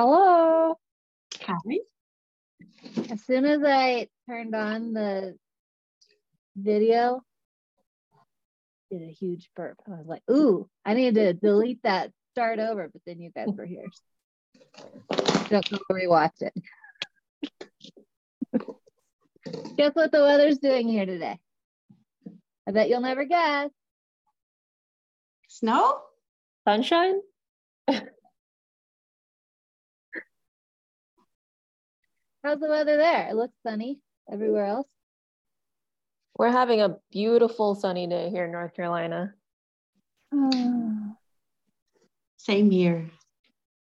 Hello. Hi. As soon as I turned on the video, did a huge burp. I was like, ooh, I need to delete that, start over. But then you guys were here. Don't go rewatch it. Guess what the weather's doing here today? I bet you'll never guess. Snow? Sunshine? How's the weather there? It looks sunny everywhere else. We're having a beautiful sunny day here in North Carolina. Same here.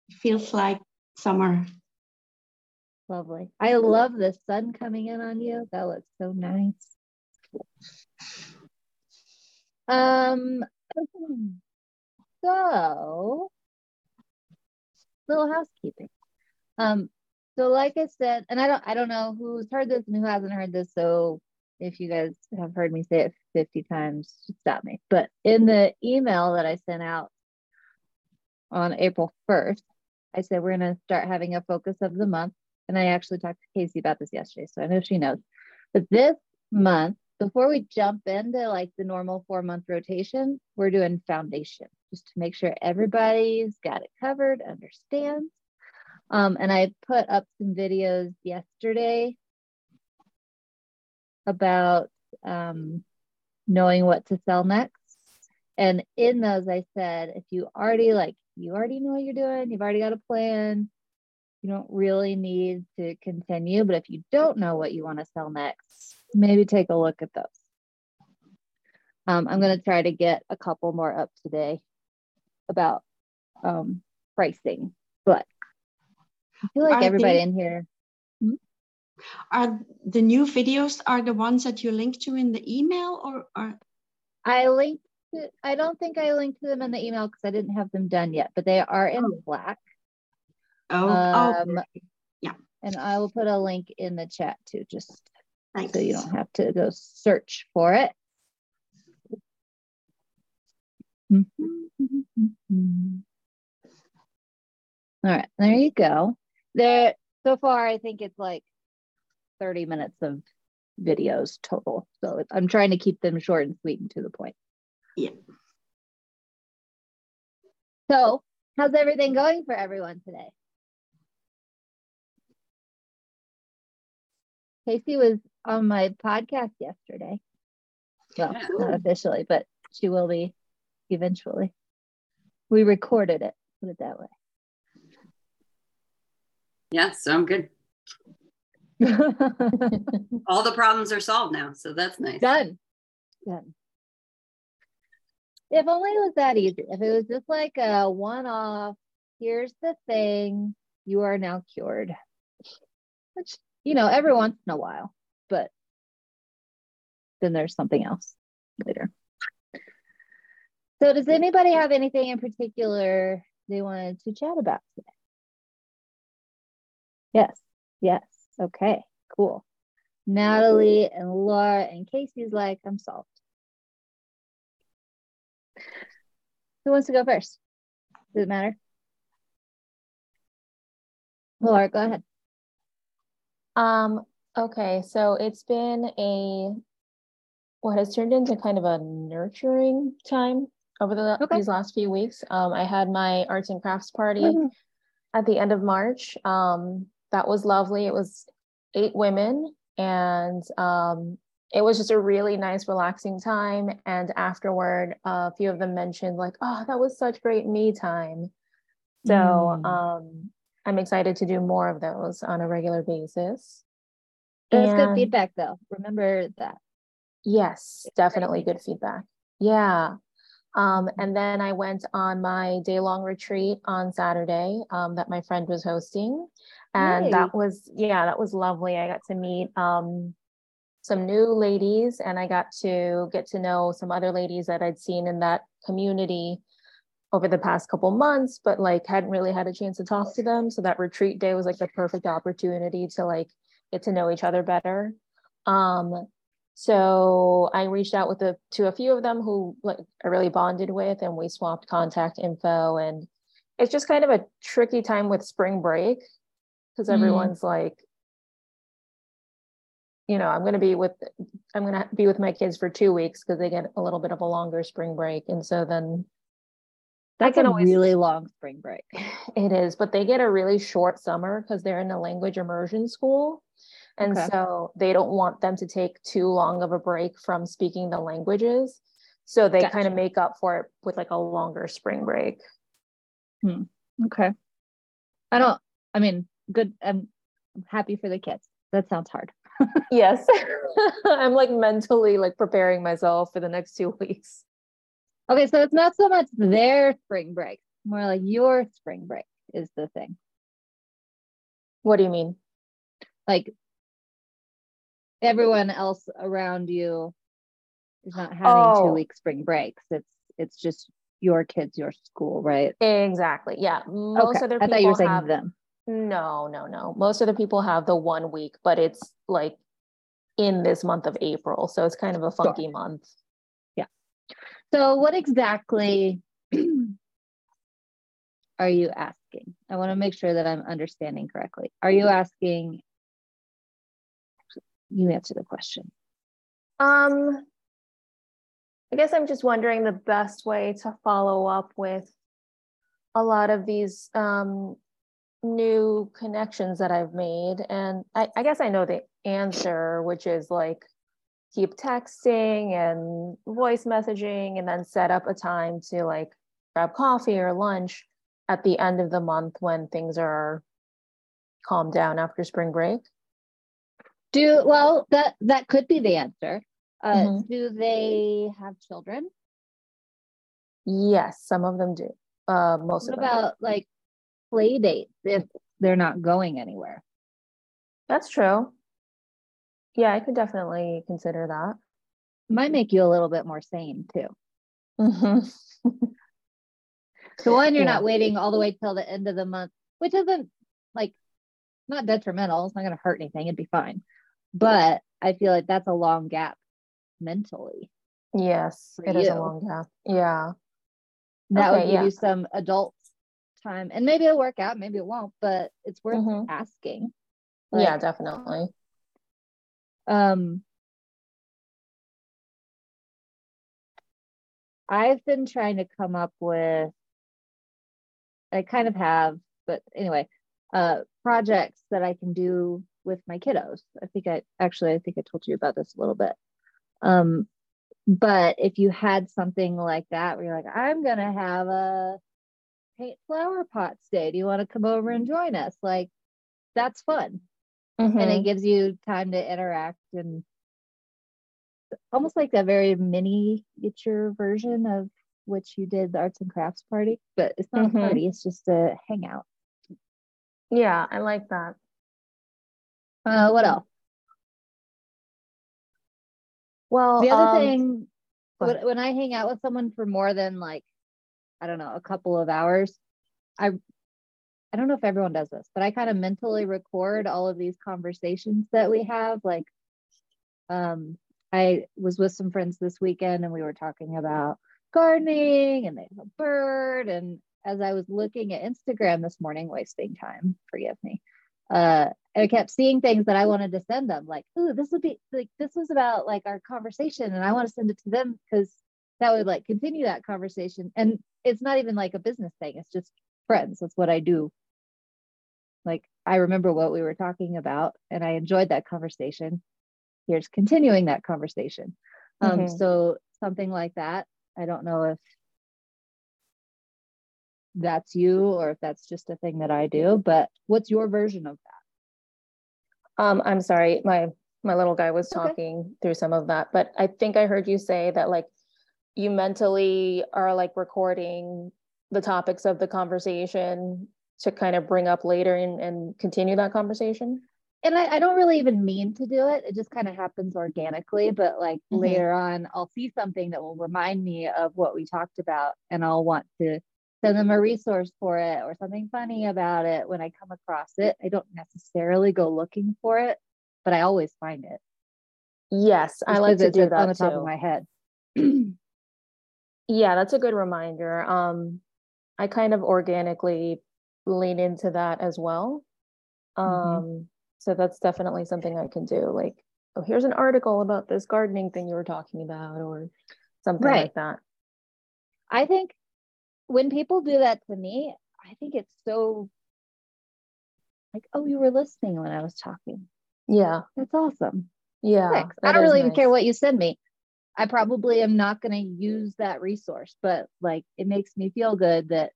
It feels like summer. Lovely. I love the sun coming in on you. That looks so nice. Um, so little housekeeping. Um, so like I said, and I don't I don't know who's heard this and who hasn't heard this. So if you guys have heard me say it 50 times, stop me. But in the email that I sent out on April 1st, I said we're gonna start having a focus of the month. And I actually talked to Casey about this yesterday, so I know she knows. But this month, before we jump into like the normal four month rotation, we're doing foundation just to make sure everybody's got it covered, understands. Um, and I put up some videos yesterday about um, knowing what to sell next. And in those, I said, if you already like, you already know what you're doing, you've already got a plan, you don't really need to continue. But if you don't know what you want to sell next, maybe take a look at those. Um, I'm going to try to get a couple more up today about um, pricing, but I feel like Are everybody they- in here. Are the new videos are the ones that you link to in the email or are I linked. To, I don't think I linked to them in the email because I didn't have them done yet, but they are in Oh. Slack, oh, Um, oh yeah. and I will put a link in the chat too, just Thanks. so you don't have to go search for it. All right, there you go. There, so far, I think it's like 30 minutes of videos total. So I'm trying to keep them short and sweet and to the point. Yeah. So, how's everything going for everyone today? Casey was on my podcast yesterday. Well, Yeah. not officially, but she will be eventually. We recorded it, put it that way. Yeah, so I'm good. All the problems are solved now, so that's nice. Done. Done. If only it was that easy. If it was just like a one off, here's the thing, you are now cured. Which, you know, every once in a while, but then there's something else later. So, does anybody have anything in particular they wanted to chat about today? Yes, yes. Okay, cool. Natalie and Laura and Casey's like, I'm solved. Who wants to go first? Does it matter? Laura, go ahead. Um, okay, so it's been a what has turned into kind of a nurturing time over the Okay. these last few weeks. Um, I had my arts and crafts party Mhm. at the end of March. Um, that was lovely. It was eight women, and um, it was just a really nice, relaxing time. And afterward, a few of them mentioned like, "Oh, that was such great me time." So Mm. um, I'm excited to do more of those on a regular basis. That's good feedback, though. Remember that. Yes, It's definitely good feedback. Yeah. Um, and then I went on my day long retreat on Saturday um, that my friend was hosting. And that was, yeah, that was lovely. I got to meet um, some new ladies and I got to get to know some other ladies that I'd seen in that community over the past couple months, but like hadn't really had a chance to talk to them. So that retreat day was like the perfect opportunity to like get to know each other better. Um, so I reached out with a, to a few of them who like I really bonded with, and we swapped contact info, and it's just kind of a tricky time with spring break because Mm. everyone's like, you know, I'm going to be with, I'm going to be with my kids for two weeks because they get a little bit of a longer spring break. And so then That's can a always- really long spring break. it is, but they get a really short summer because they're in a language immersion school. And Okay. so they don't want them to take too long of a break from speaking the languages. So they kind of make up for it with like a longer spring break. hmm. Okay. I don't, I mean, good. I'm, happy for the kids. That sounds hard. Yes. I'm like mentally like preparing myself for the next two weeks. Okay. So it's not so much their spring break, more like your spring break is the thing. What do you mean? Like everyone else around you is not having Oh. two week spring breaks. It's, it's just your kids, your school, right? Exactly. Yeah. Most okay. other I people thought you were saying have them. No, no, no. Most of the people have the one week, but it's like in this month of April. So it's kind of a funky month. Yeah. So, what exactly are you asking? I want to make sure that I'm understanding correctly. Are you asking? You answer the question. Um, I guess I'm just wondering the best way to follow up with a lot of these um, new connections that I've made. And I, I guess I know the answer, which is like keep texting and voice messaging and then set up a time to like grab coffee or lunch at the end of the month when things are calmed down after spring break. Do well that that could be the answer. Uh, Mhm. Do they have children? Yes, some of them do. Uh, most What of them. do. about like play dates if they're not going anywhere? That's true. Yeah, I could definitely consider that. Might make you a little bit more sane too. Mhm. So one, you're Yeah. not waiting all the way till the end of the month, which isn't like not detrimental. It's not going to hurt anything. It'd be fine. But I feel like that's a long gap mentally. Yes, it is a long gap. Yeah. That would give yeah. you some adult time, and maybe it'll work out, maybe it won't. But it's worth Mhm. asking. Yeah, definitely. Um, I've been trying to come up with, I kind of have, but anyway, uh, projects that I can do with my kiddos. I think I actually, I think I told you about this a little bit. Um, but if you had something like that where you're like, I'm gonna have a paint flower pots day. Do you want to come over and join us? Like, that's fun and Mhm. it gives you time to interact and almost like a very miniature version of which you did the arts and crafts party but it's not Mhm. a party it's just a hangout Yeah, I like that. uh what else Well, the other um, thing when i hang out with someone for more than like i don't know a couple of hours. I i don't know if everyone does this but i kind of mentally record all of these conversations that we have like um i was with some friends this weekend and we were talking about gardening and they have a bird. And as i was looking at instagram this morning wasting time forgive me uh I kept seeing things that I wanted to send them, like, "Ooh, this would be like this was about like our conversation, and I want to send it to them because that would like continue that conversation." And it's not even like a business thing; it's just friends. That's what I do. Like, I remember what we were talking about, and I enjoyed that conversation. Here's continuing that conversation. Um, Mhm. so something like that. I don't know if that's you or if that's just a thing that I do, but what's your version of that? Um, I'm sorry, my my little guy was Okay. talking through some of that, but I think I heard you say that like you mentally are like recording the topics of the conversation to kind of bring up later and, and continue that conversation. and I, I don't really even mean to do it. It just kind of happens organically. But like Mhm. later on, I'll see something that will remind me of what we talked about, and I'll want to send them a resource for it or something funny about it when I come across it. I don't necessarily go looking for it, but I always find it. Yes, I like to do on the top too. of my head. Yeah, that's a good reminder. Um, I kind of organically lean into that as well. Um, mm-hmm. so that's definitely something I can do. Like, oh, here's an article about this gardening thing you were talking about, or something right. like that. I think when people do that to me, I think it's so like, oh, you were listening when I was talking. Yeah. That's awesome. Yeah. I don't really nice. even care what you send me. I probably am not going to use that resource, but like it makes me feel good that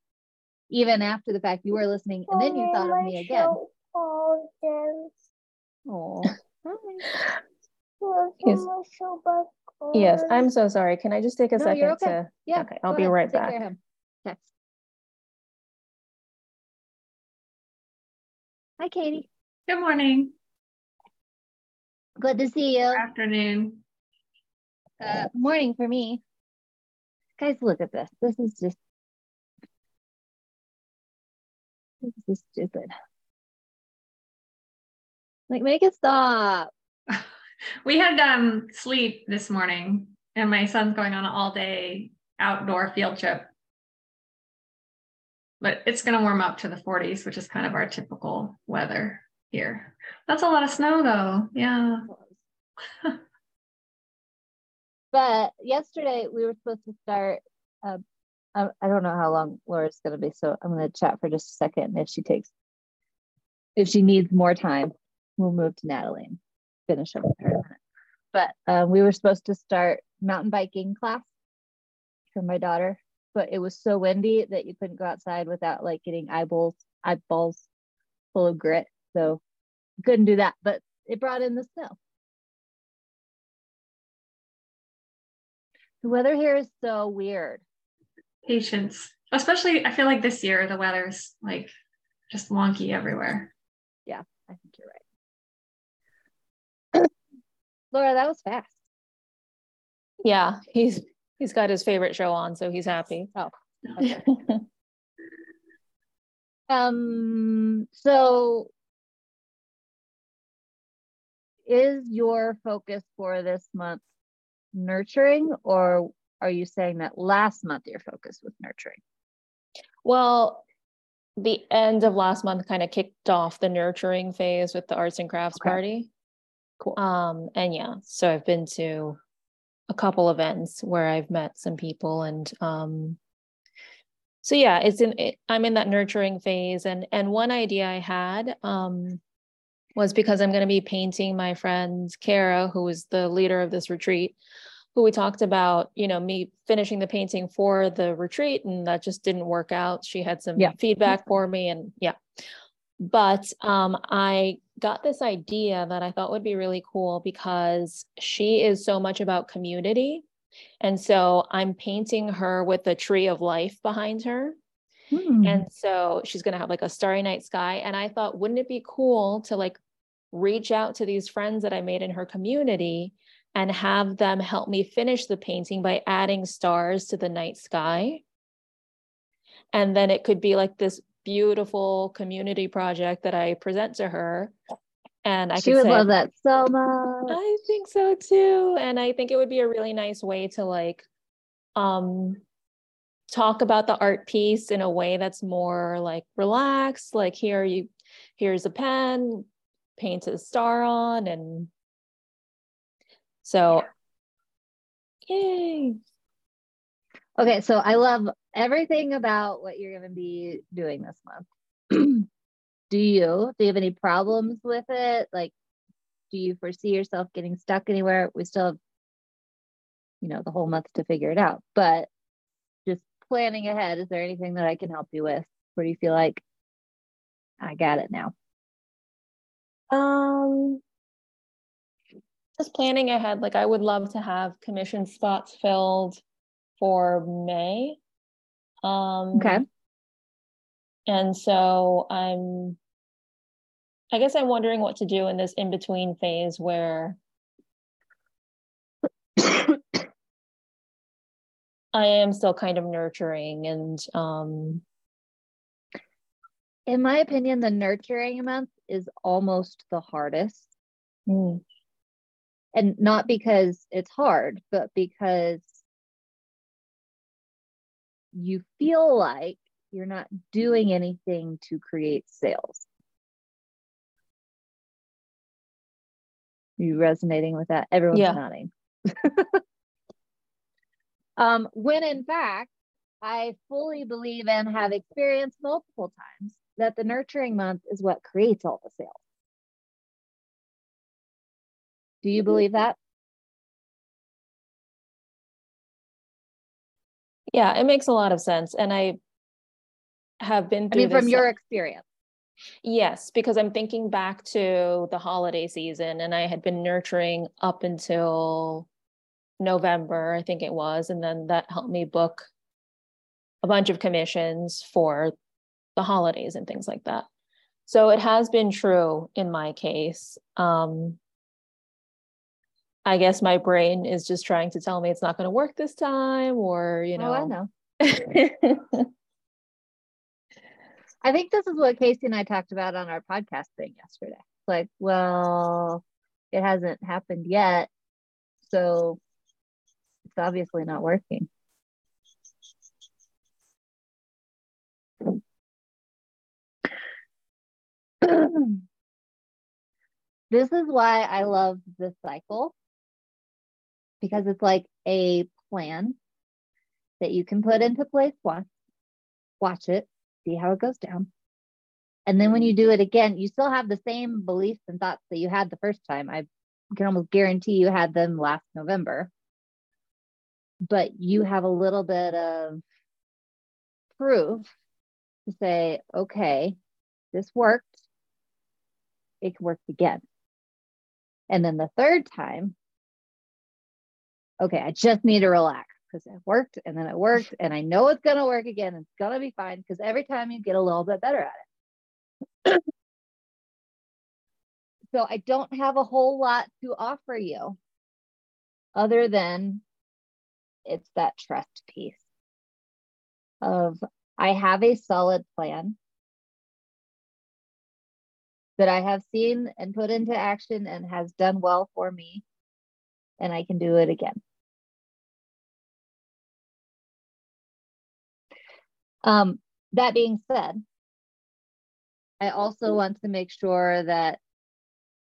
even after the fact you were listening and then you thought of me again. Oh. yes. yes, I'm so sorry. Can I just take a no, second okay. to yeah, okay, I'll be ahead. right take back. Okay. Hi, Katie. Good morning. Good to see you. Good afternoon. Uh, morning for me. Guys, look at this. This is just this is stupid. Like, make it stop. we had um sleep this morning, and my son's going on an all day outdoor field trip. But it's going to warm up to the 40s, which is kind of our typical weather here. That's a lot of snow, though. Yeah. but yesterday we were supposed to start. Uh, I, I don't know how long Laura's going to be, so I'm going to chat for just a second. If she takes, if she needs more time, we'll move to Natalie and finish up with her. But um, we were supposed to start mountain biking class for my daughter, but it was so windy that you couldn't go outside without like getting eyeballs eyeballs full of grit. So couldn't do that, but it brought in the snow. The weather here is so weird. Patience, especially I feel like this year the weather's like just wonky everywhere. Yeah, I think you're right. Laura, that was fast. Yeah, he's he's got his favorite show on, so he's happy. Oh. Okay. um so is your focus for this month nurturing or are you saying that last month your focus was nurturing? Well the end of last month kind of kicked off the nurturing phase with the arts and crafts okay. party. Cool. Um and yeah so i've been to a couple events where i've met some people and um so yeah it's in it, i'm in that nurturing phase. And and one idea i had um was because I'm going to be painting my friend Kara, who was the leader of this retreat, who we talked about, you know, me finishing the painting for the retreat, and that just didn't work out. She had some yeah. feedback for me, and yeah. But um, I got this idea that I thought would be really cool because she is so much about community. And so I'm painting her with a tree of life behind her. Hmm. And so she's going to have like a starry night sky. And I thought, wouldn't it be cool to like reach out to these friends that I made in her community and have them help me finish the painting by adding stars to the night sky. And then it could be like this beautiful community project that I present to her. And I she would say, love that so much. I think so too. And I think it would be a really nice way to like um talk about the art piece in a way that's more like relaxed. Like here you here's a pen, paint a star on and so yay. Okay so i love everything about what you're going to be doing this month. Do you? Do you have any problems with it? Like do you foresee yourself getting stuck anywhere? We still have you know the whole month to figure it out but just planning ahead is there anything that i can help you with? Where do you feel like i got it now um, just planning ahead, like I would love to have commission spots filled for May. Um, okay. And so I'm, I guess I'm wondering what to do in this in between phase where I am still kind of nurturing and um, in my opinion, the nurturing month is almost the hardest. Mm. And not because it's hard, but because you feel like you're not doing anything to create sales. Are you resonating with that? Everyone's yeah. nodding. um, when in fact, I fully believe and have experienced multiple times that the nurturing month is what creates all the sales. Do you believe mm-hmm. that? Yeah, it makes a lot of sense. And I have been I mean, from your experience. Yes, because I'm thinking back to the holiday season and I had been nurturing up until November, I think it was. And then that helped me book a bunch of commissions for the holidays and things like that. So it has been true in my case. Um, I guess my brain is just trying to tell me it's not going to work this time, or, you know. Oh, I know. I think this is what Casey and I talked about on our podcast thing yesterday. Like, well, it hasn't happened yet. So it's obviously not working. this is why I love this cycle because it's like a plan that you can put into place once, watch it, see how it goes down. And then when you do it again, you still have the same beliefs and thoughts that you had the first time. I can almost guarantee you had them last November. But you have a little bit of proof to say, okay, this worked it worked again. And then the third time, okay, I just need to relax because it worked and then it worked and I know it's going to work again. It's going to be fine because every time you get a little bit better at it. so I don't have a whole lot to offer you other than it's that trust piece of I have a solid plan that I have seen and put into action and has done well for me, and I can do it again. Um, that being said, I also want to make sure that,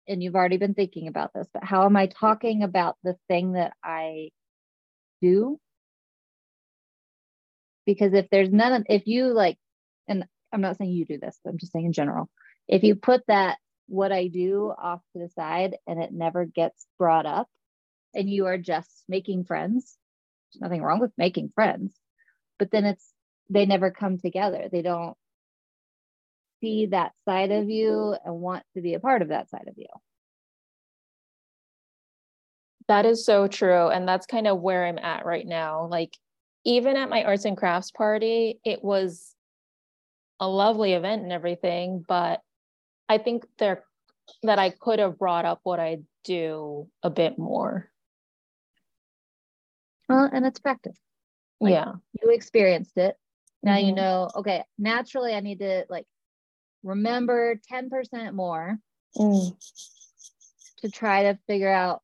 and you've already been thinking about this, but how am I talking about the thing that I do? Because if there's none of, if you like, and I'm not saying you do this, I'm just saying in general, if you put that what I do off to the side and it never gets brought up and you are just making friends, there's nothing wrong with making friends, but then it's they never come together. They don't see that side of you and want to be a part of that side of you. That is so true. And that's kind of where I'm at right now. Like, even at my arts and crafts party, it was a lovely event and everything, but I think there that I could have brought up what I do a bit more. Well, and it's practice. Like, yeah. You experienced it. Now mm-hmm. you know, okay, naturally I need to like remember 10% more mm. to try to figure out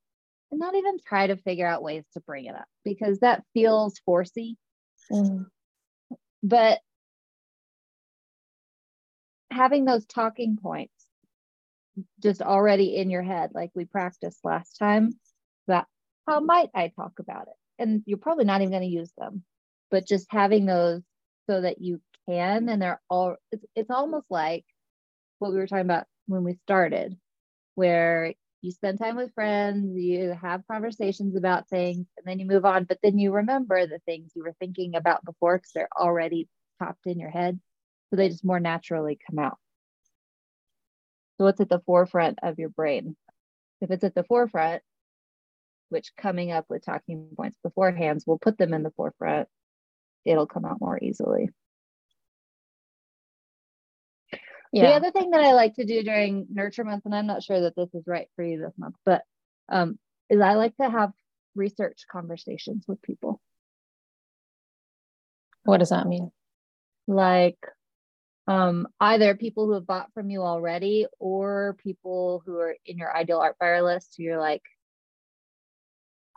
and not even try to figure out ways to bring it up because that feels forcey. Mm. But having those talking points just already in your head, like we practiced last time, that how might I talk about it? And you're probably not even going to use them, but just having those so that you can, and they're all, it's, it's almost like what we were talking about when we started, where you spend time with friends, you have conversations about things, and then you move on, but then you remember the things you were thinking about before because they're already popped in your head. So they just more naturally come out. So what's at the forefront of your brain? If it's at the forefront, which coming up with talking points beforehand will put them in the forefront, it'll come out more easily. Yeah. The other thing that I like to do during nurture month, and I'm not sure that this is right for you this month, but um, is I like to have research conversations with people. What does that mean? Like, um, either people who have bought from you already or people who are in your ideal art buyer list who you're like,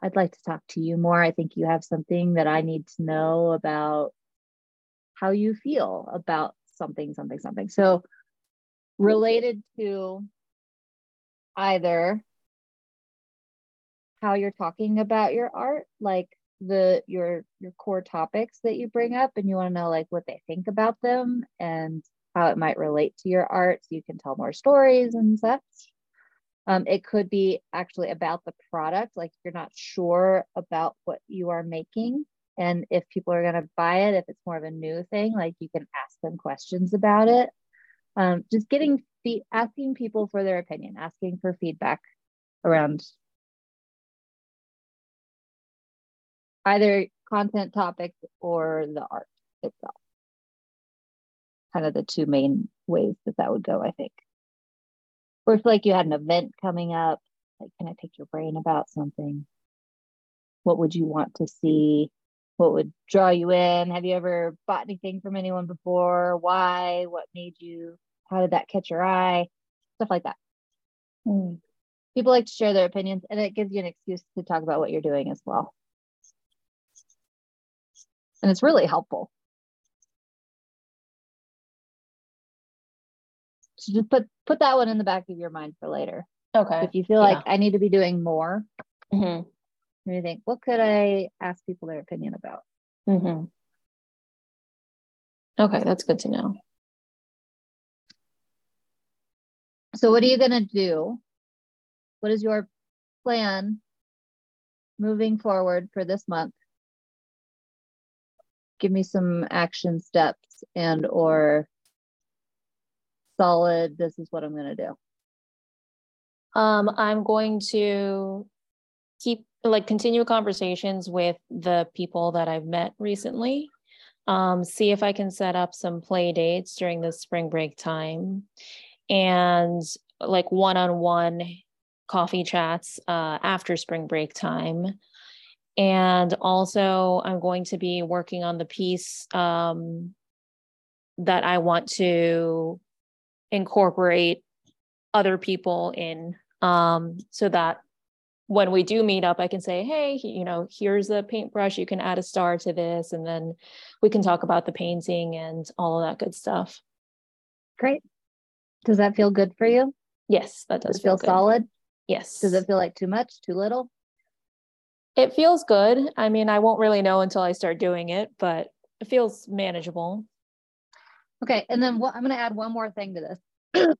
I'd like to talk to you more. I think you have something that I need to know about how you feel about something, something, something. So related to either how you're talking about your art, like the your your core topics that you bring up and you want to know like what they think about them and how it might relate to your art so you can tell more stories and such. Um, it could be actually about the product like you're not sure about what you are making and if people are going to buy it if it's more of a new thing like you can ask them questions about it. Um, just getting fe- asking people for their opinion asking for feedback around either content topics or the art itself. Kind of the two main ways that that would go, I think. Or if like you had an event coming up, like can I pick your brain about something? What would you want to see? What would draw you in? Have you ever bought anything from anyone before? Why? What made you? How did that catch your eye? Stuff like that. Mm. People like to share their opinions, and it gives you an excuse to talk about what you're doing as well and it's really helpful. So just put put that one in the back of your mind for later. Okay. If you feel yeah. like I need to be doing more, mm-hmm. you think, what could I ask people their opinion about? Mm-hmm. Okay, that's good to know. So, what are you going to do? What is your plan moving forward for this month? Give me some action steps and or solid this is what i'm going to do. Um i'm going to keep like continue conversations with the people that i've met recently. Um, see if i can set up some play dates during the spring break time and like one-on-one coffee chats uh, after spring break time and also, I'm going to be working on the piece um, that I want to incorporate other people in um, so that when we do meet up, I can say, hey, you know, here's a paintbrush. You can add a star to this. And then we can talk about the painting and all of that good stuff. Great. Does that feel good for you? Yes, that does, does feel, feel solid. Yes. Does it feel like too much, too little? It feels good. I mean, I won't really know until I start doing it, but it feels manageable. Okay, and then what, I'm going to add one more thing to this.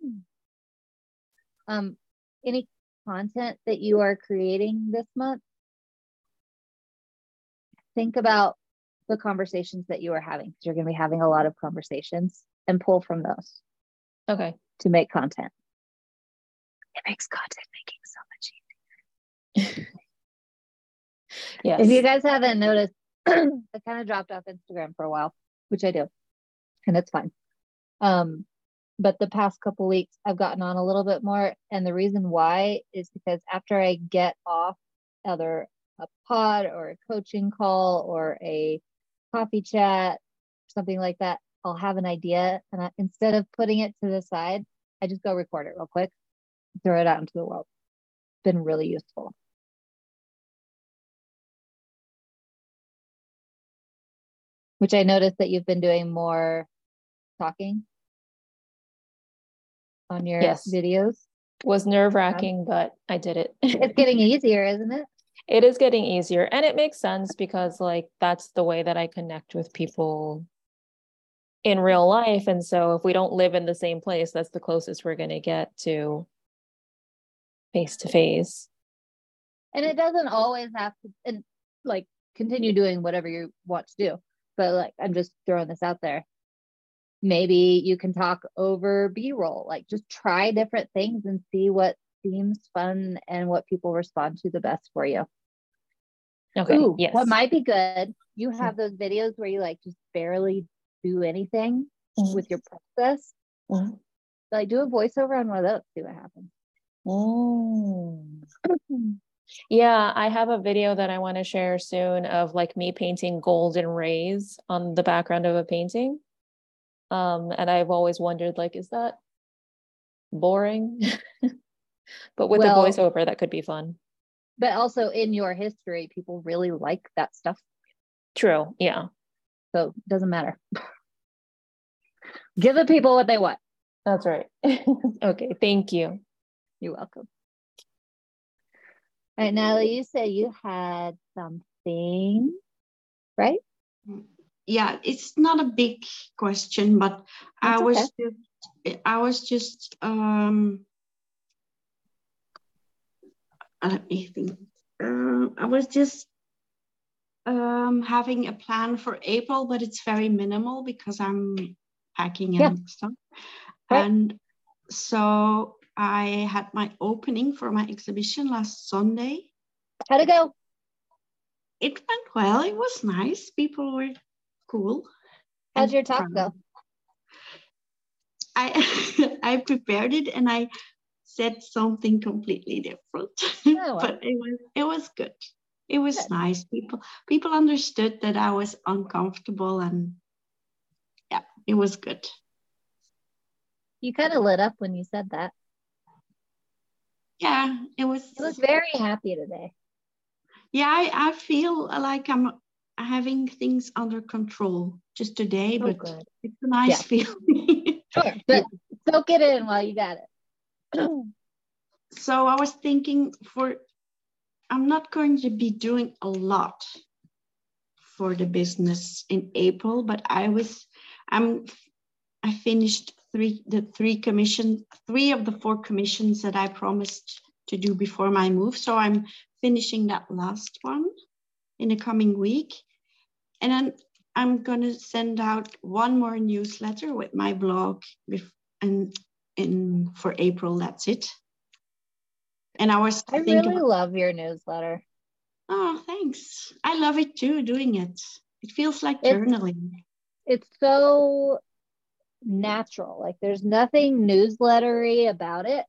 um, any content that you are creating this month, think about the conversations that you are having. You're going to be having a lot of conversations and pull from those. Okay. To make content. It makes content making so much easier. Yes. If you guys haven't noticed, I kind of dropped off Instagram for a while, which I do, and it's fine. Um, but the past couple weeks, I've gotten on a little bit more, and the reason why is because after I get off either a pod or a coaching call or a coffee chat, something like that, I'll have an idea, and I, instead of putting it to the side, I just go record it real quick, throw it out into the world. It's been really useful. Which I noticed that you've been doing more talking on your yes. videos. Was nerve wracking, um, but I did it. it's getting easier, isn't it? It is getting easier. And it makes sense because, like, that's the way that I connect with people in real life. And so, if we don't live in the same place, that's the closest we're going to get to face to face. And it doesn't always have to, and like, continue doing whatever you want to do but like I'm just throwing this out there. Maybe you can talk over B roll, like just try different things and see what seems fun and what people respond to the best for you. Okay. Ooh, yes. What might be good, you hmm. have those videos where you like just barely do anything mm-hmm. with your process. Mm-hmm. Like do a voiceover on one of those, see what happens. Oh. Yeah, I have a video that I want to share soon of like me painting golden rays on the background of a painting. Um, and I've always wondered, like, is that boring? but with well, a voiceover, that could be fun. But also in your history, people really like that stuff. True. Yeah. So it doesn't matter. Give the people what they want. That's right. okay, thank you. You're welcome. All right, Natalie, you said you had something, right? Yeah, it's not a big question, but That's I was okay. just, I was just um let me think. Um, I was just um having a plan for April, but it's very minimal because I'm packing and stuff. Right. And so I had my opening for my exhibition last Sunday. How'd it go? It went well. It was nice. People were cool. How'd your talk go? Um, I I prepared it and I said something completely different. Oh, well. but it was it was good. It was Good. nice. People people understood that I was uncomfortable and yeah, it was good. You kind of lit up when you said that. Yeah, it was You was very happy today. yeah, I, I feel like I'm having things under control just today, Oh, but good. it's a nice feeling. Sure. But soak it in while you got it. so I was thinking for I'm not going to be doing a lot for the business in April, but I was I'm I finished three the three commission three of the four commissions that I promised to do before my move. So I'm finishing that last one in the coming week. And then I'm gonna send out one more newsletter with my blog and in for April, that's it. And I was I really love your newsletter. oh, thanks. I love it too, doing it. It feels like It's- journaling. It's so natural. Like there's nothing newslettery about it.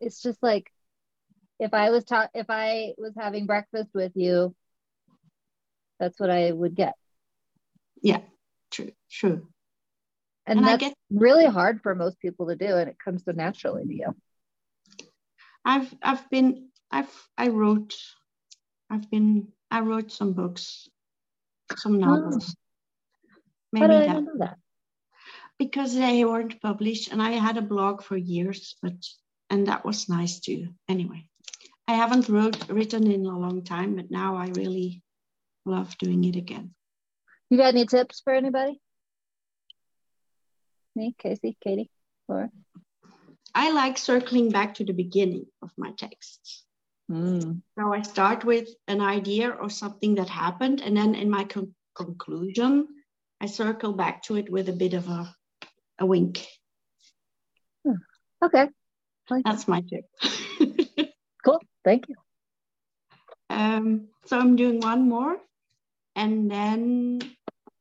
It's just like if I was ta- if I was having breakfast with you, that's what I would get. Yeah, true, true. And, And I that's get really hard for most people to do, and it comes so naturally to you. I've I've been I've I wrote I've been I wrote some books, some oh. novels. Maybe I that that? because they weren't published and I had a blog for years, but and that was nice too. Anyway, I haven't wrote written in a long time, but now I really love doing it again. You got any tips for anybody? Me, Casey, Katie, Laura. I like circling back to the beginning of my texts. Mm. So I start with an idea or something that happened, and then in my con- conclusion, I circle back to it with a bit of a, a wink. Okay. Like. That's my tip. Cool. Thank you. um, so I'm doing one more, and then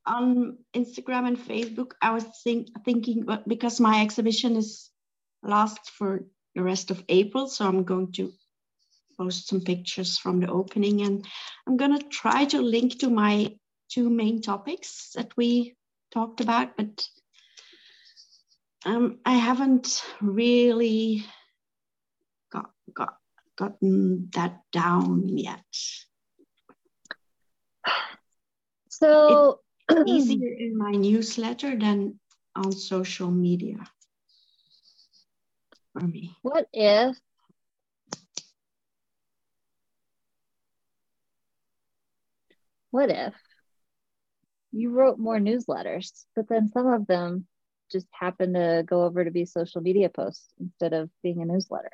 on Instagram and Facebook, I was think, thinking, but because my exhibition is lasts for the rest of April, so I'm going to post some pictures from the opening, and I'm gonna try to link to my two main topics that we talked about, but um, I haven't really got, got gotten that down yet. So Easier in my newsletter than on social media for me. what if what if you wrote more newsletters, but then some of them just happen to go over to be social media posts instead of being a newsletter?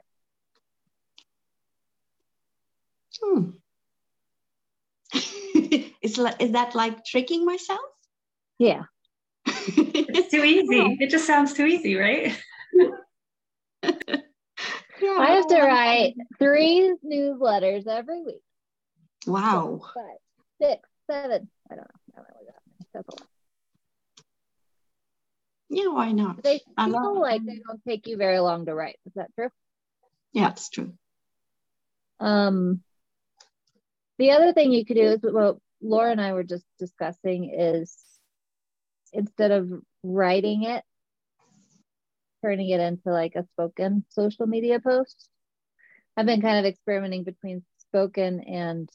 Hmm. is, like, is that like tricking myself? Yeah. It's too easy. It just sounds too easy, right? Yeah, I have to write three newsletters every week. Wow. Five, six, seven. I don't know. I don't know what that means. That's a lot. Yeah, why not? They I feel love- like they don't take you very long to write. Is that true? Yeah, it's true. Um, the other thing you could do is what Laura and I were just discussing is instead of writing it, turning it into like a spoken social media post. I've been kind of experimenting between spoken and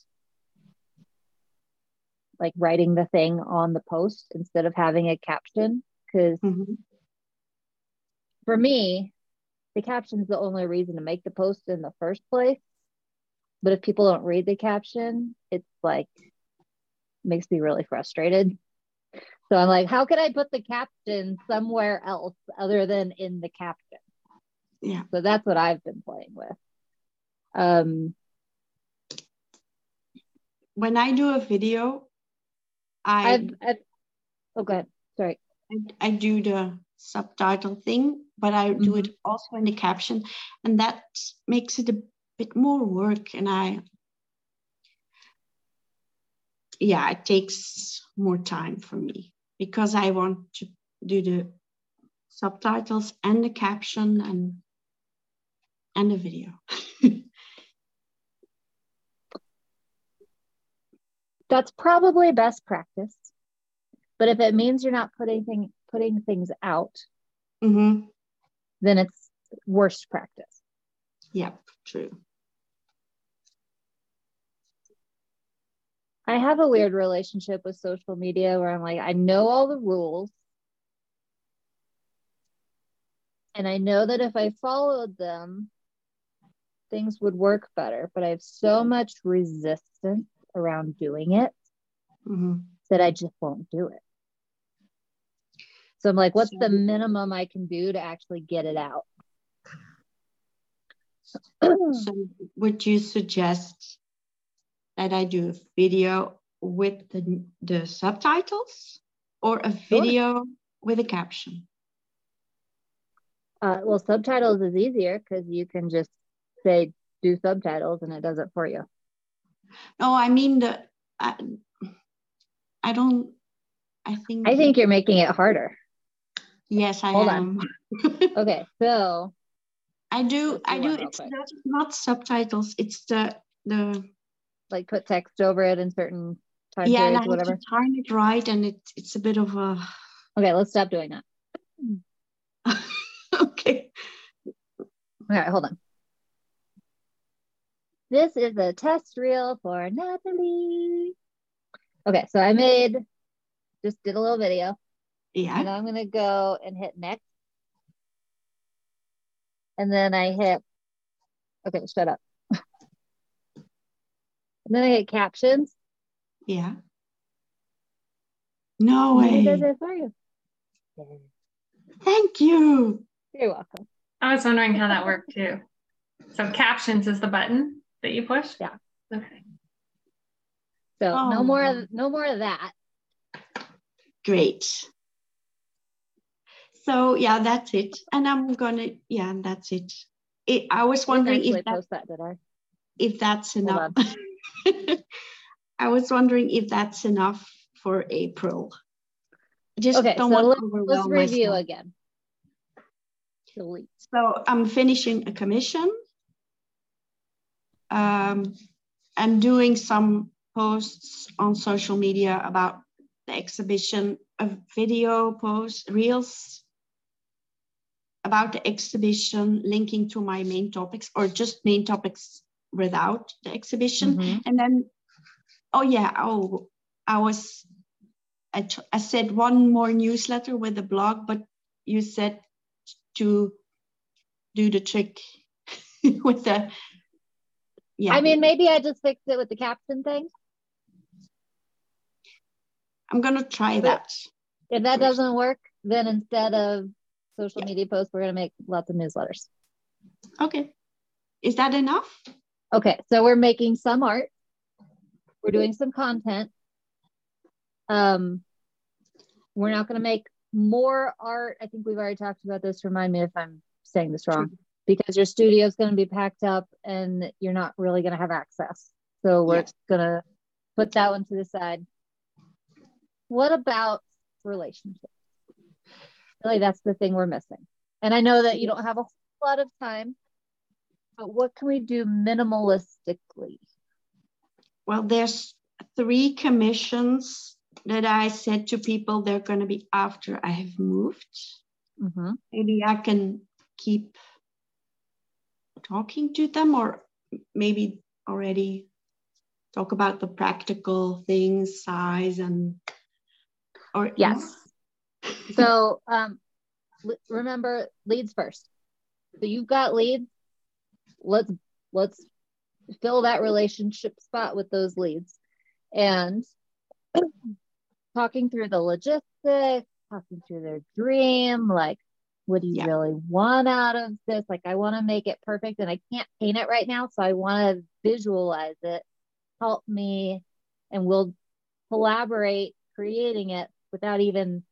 like writing the thing on the post instead of having a caption because mm-hmm. for me the caption is the only reason to make the post in the first place. But if people don't read the caption it's like makes me really frustrated. So i'm like how can i put the caption somewhere else other than in the caption? Yeah. So that's what i've been playing with. Um when i do a video I I've, I've, oh god sorry I, I, do the subtitle thing but I mm-hmm. do it mm-hmm. also in the caption and that makes it a bit more work and I yeah it takes more time for me because I want to do the subtitles and the caption and and the video that's probably best practice. But if it means you're not putting thing, putting things out, mm-hmm. then it's worst practice. Yep, true. I have a weird relationship with social media where I'm like, I know all the rules. And I know that if I followed them, things would work better. But I have so much resistance around doing it mm-hmm. that I just won't do it. So I'm like, what's the minimum I can do to actually get it out? so would you suggest that I do a video with the, the subtitles or a video sure. with a caption? Uh, well, subtitles is easier because you can just say do subtitles and it does it for you. No, I mean the. I, I don't. I think. I think you're making it harder. Yes, I Hold am. Okay, so. I do. I do. It's not, not subtitles. It's the the. Like put text over it in certain time yeah, periods, whatever. Yeah, time it right, and it's it's a bit of a. Okay, let's stop doing that. okay. All right, hold on. This is a test reel for Natalie. Okay, so I made, just did a little video. Yeah. And I'm going to go and hit next. And then I hit, okay, shut up. and then I hit captions. Yeah. No way. Does it for you. Thank you. You're welcome. I was wondering how that worked too. So captions is the button that you pushed? Yeah. Okay. So oh. no more no more of that. Great. So yeah, that's it. And I'm gonna yeah, and that's it. it I was wondering if that, that, did I? if that's enough. I was wondering if that's enough for April. Just okay, don't so want let's, let's review myself. again. Delete. So I'm finishing a commission um, and doing some posts on social media about the exhibition, a video post, reels about the exhibition, linking to my main topics or just main topics without the exhibition. Mm-hmm. And then, oh yeah, oh, I was, I, t- I said one more newsletter with a blog, but you said to do the trick with the yeah. I mean, maybe I just fixed it with the caption thing. I'm gonna try but that. If that does doesn't work, then instead of social yeah. media posts, we're gonna make lots of newsletters. Okay. Is that enough? Okay, so we're making some art. We're doing some content. Um, we're not gonna make more art. I think we've already talked about this. Remind me if I'm saying this wrong because your studio is going to be packed up and you're not really going to have access. So we're going to put that one to the side. What about relationships? Really, that's the thing we're missing. And I know that you don't have a whole lot of time, but what can we do minimalistically? Well, there's three commissions that I said to people they're going to be after I have moved. Mm-hmm. Maybe I can keep talking to them or maybe already talk about the practical things, size and or yes. so um remember leads first. So you've got leads. Let's let's fill that relationship spot with those leads. And talking through the logistics, talking through their dream, like what do you yeah. really want out of this? Like I want to make it perfect and I can't paint it right now. So I want to visualize it. Help me and we'll collaborate creating it without even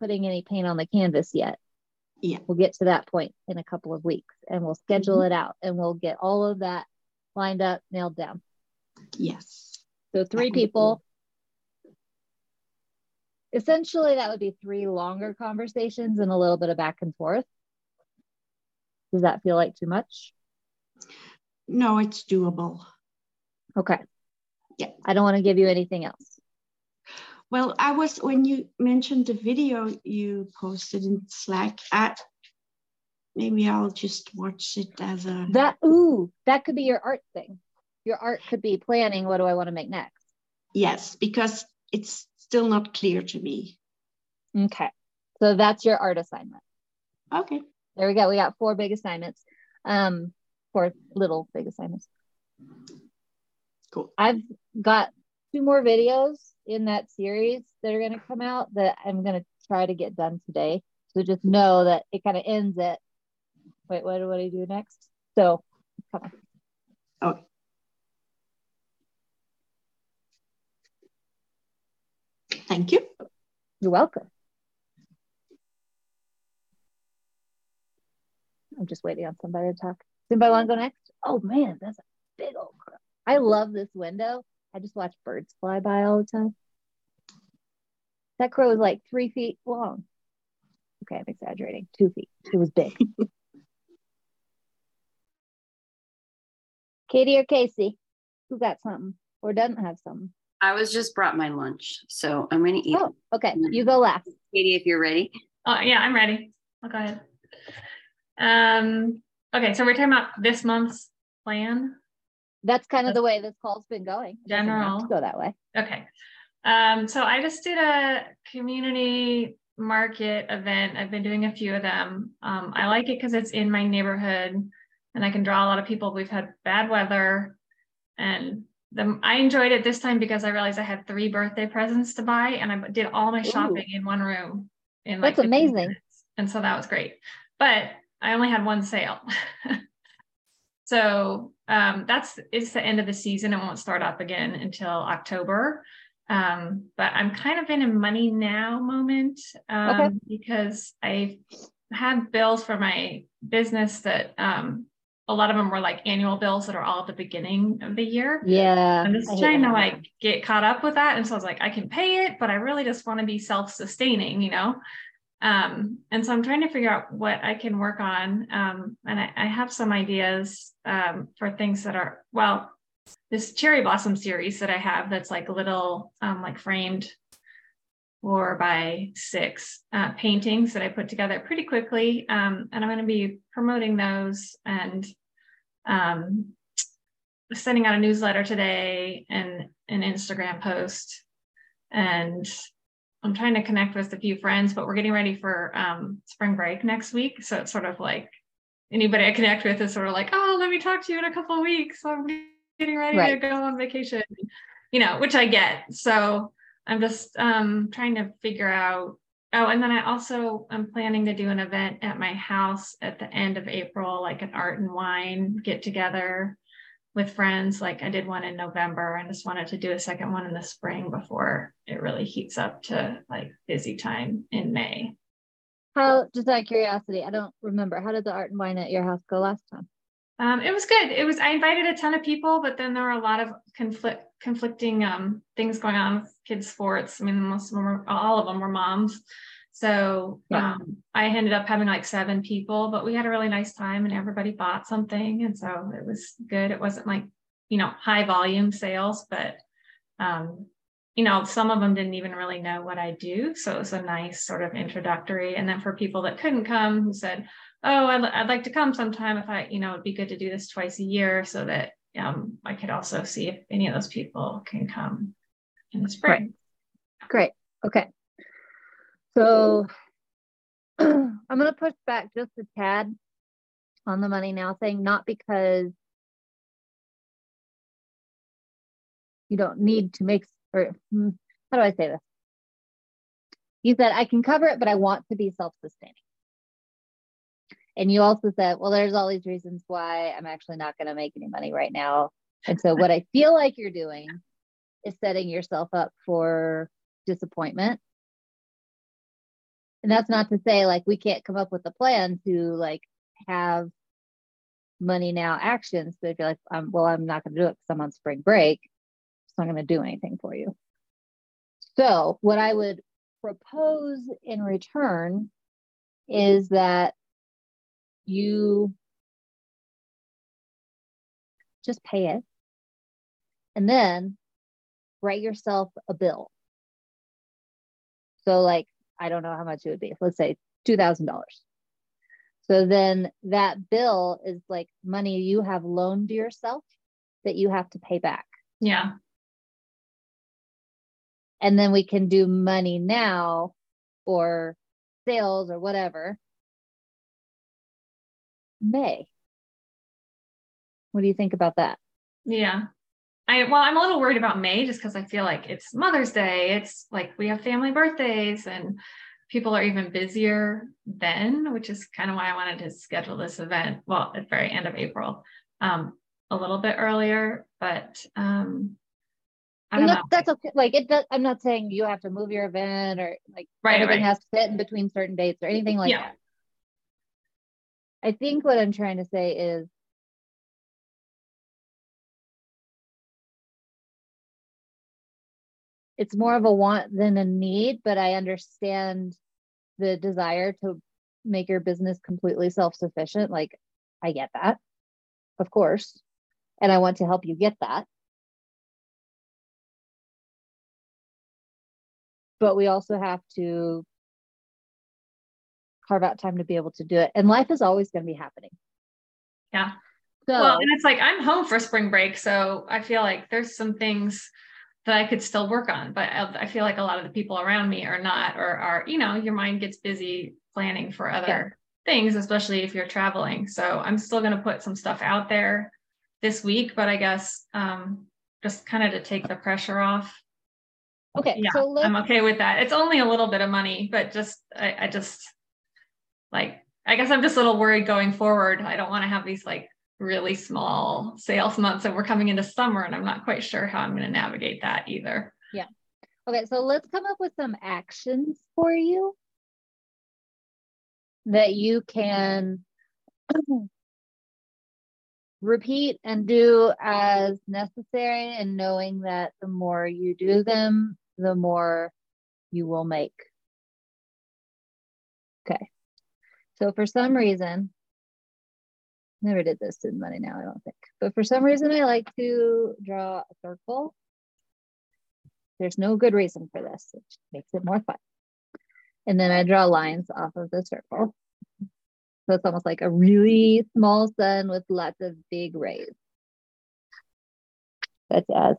putting any paint on the canvas yet. Yeah. We'll get to that point in a couple of weeks and we'll schedule mm-hmm. it out and we'll get all of that lined up, nailed down. Yes. So three people. Essentially, that would be three longer conversations and a little bit of back and forth. Does that feel like too much? No, it's doable. Okay. Yeah. I don't want to give you anything else. Well, I was when you mentioned the video you posted in Slack. I, maybe I'll just watch it as a that. Ooh, that could be your art thing. Your art could be planning. What do I want to make next? Yes, because it's still not clear to me. Okay, so that's your art assignment. Okay. There we go. We got four big assignments. Um, four little big assignments. Cool. I've got two more videos in that series that are going to come out that I'm going to try to get done today. So just know that it kind of ends at wait, what, what do I do next? So come on. Okay. Thank you. You're welcome. I'm just waiting on somebody to talk. Does anybody want to go next? Oh man, that's a big old crow. I love this window. I just watch birds fly by all the time. That crow was like three feet long. Okay, I'm exaggerating. Two feet. It was big. Katie or Casey, who got something or doesn't have something? I was just brought my lunch, so I'm gonna eat. Oh, okay. You go last. Katie, if you're ready. Oh yeah, I'm ready. I'll go ahead. Um. Okay, so we're talking about this month's plan. That's kind of the way this call's been going. General. go that way. Okay. Um, so I just did a community market event. I've been doing a few of them. Um, I like it because it's in my neighborhood and I can draw a lot of people. We've had bad weather and the, I enjoyed it this time because I realized I had three birthday presents to buy and I did all my shopping Ooh. in one room. In like That's amazing. Minutes. And so that was great. But I only had one sale. so um, that's it's the end of the season. It won't start up again until October. Um, but I'm kind of in a money now moment um, okay. because I have bills for my business that um, a lot of them were like annual bills that are all at the beginning of the year. Yeah. I'm just trying to like get caught up with that. And so I was like, I can pay it, but I really just want to be self-sustaining, you know? Um, and so I'm trying to figure out what I can work on. Um, and I, I, have some ideas um, for things that are, well, this cherry blossom series that I have that's like little um, like framed four by six uh, paintings that I put together pretty quickly. Um, and I'm going to be promoting those and um, sending out a newsletter today and an Instagram post. And I'm trying to connect with a few friends, but we're getting ready for um, spring break next week. So it's sort of like anybody I connect with is sort of like, oh, let me talk to you in a couple of weeks. I'm getting ready right. to go on vacation, you know, which I get. So I'm just um, trying to figure out. Oh, and then I also am planning to do an event at my house at the end of April, like an art and wine get together with friends. Like I did one in November and just wanted to do a second one in the spring before it really heats up to like busy time in May. How, just out of curiosity, I don't remember. How did the art and wine at your house go last time? Um, it was good. It was I invited a ton of people, but then there were a lot of conflict conflicting um, things going on with kids' sports. I mean, most of them were, all of them were moms. So yeah. um, I ended up having like seven people, but we had a really nice time and everybody bought something. And so it was good. It wasn't like, you know, high volume sales, but, um, you know, some of them didn't even really know what I do. So it was a nice sort of introductory. And then for people that couldn't come who said, oh, I'd, I'd like to come sometime if I, you know, it'd be good to do this twice a year so that um, I could also see if any of those people can come in the spring. Great. Okay. So I'm going to push back just a tad on the money now thing, not because you don't need to make, or hmm, how do I say this? You said, I can cover it, but I want to be self sustaining. And you also said, well, there's all these reasons why I'm actually not going to make any money right now. And so, what I feel like you're doing is setting yourself up for disappointment. And that's not to say like we can't come up with a plan to like have money now actions. But if you're like, um, well, I'm not going to do it because I'm on spring break, it's not going to do anything for you. So, what I would propose in return is that you just pay it and then write yourself a bill. So, like, I don't know how much it would be. Let's say $2,000. So then that bill is like money you have loaned to yourself that you have to pay back. Yeah. And then we can do money now or sales or whatever. May. What do you think about that? Yeah. I well, I'm a little worried about May just because I feel like it's Mother's Day. It's like we have family birthdays and people are even busier then, which is kind of why I wanted to schedule this event. Well, at the very end of April, um, a little bit earlier, but um, I don't know. That's okay. Like it does, I'm not saying you have to move your event or like right, everything right. has to fit in between certain dates or anything like Yeah. that. I think what I'm trying to say is it's more of a want than a need, but I understand the desire to make your business completely self-sufficient. Like I get that, of course. And I want to help you get that. But we also have to carve out time to be able to do it. And life is always going to be happening. Yeah. So Well, and it's like I'm home for spring break, so I feel like there's some things that I could still work on, but I, I feel like a lot of the people around me are not, or are, you know, your mind gets busy planning for other things, especially if you're traveling. So I'm still going to put some stuff out there this week, but I guess um, just kind of to take the pressure off. okay, Yeah, so I'm okay with that. It's only a little bit of money, but just I, I just like I guess I'm just a little worried going forward. I don't want to have these like really small sales months and we're coming into summer and I'm not quite sure how I'm going to navigate that either. Yeah. Okay, so let's come up with some actions for you that you can repeat and do as necessary, and knowing that the more you do them, the more you will make. Okay, so for some reason, never did this in money now, I don't think, but for some reason, I like to draw a circle there's no good reason for this. Just makes it more fun. And then I draw lines off of the circle. So it's almost like a really small sun with lots of big rays. That's as.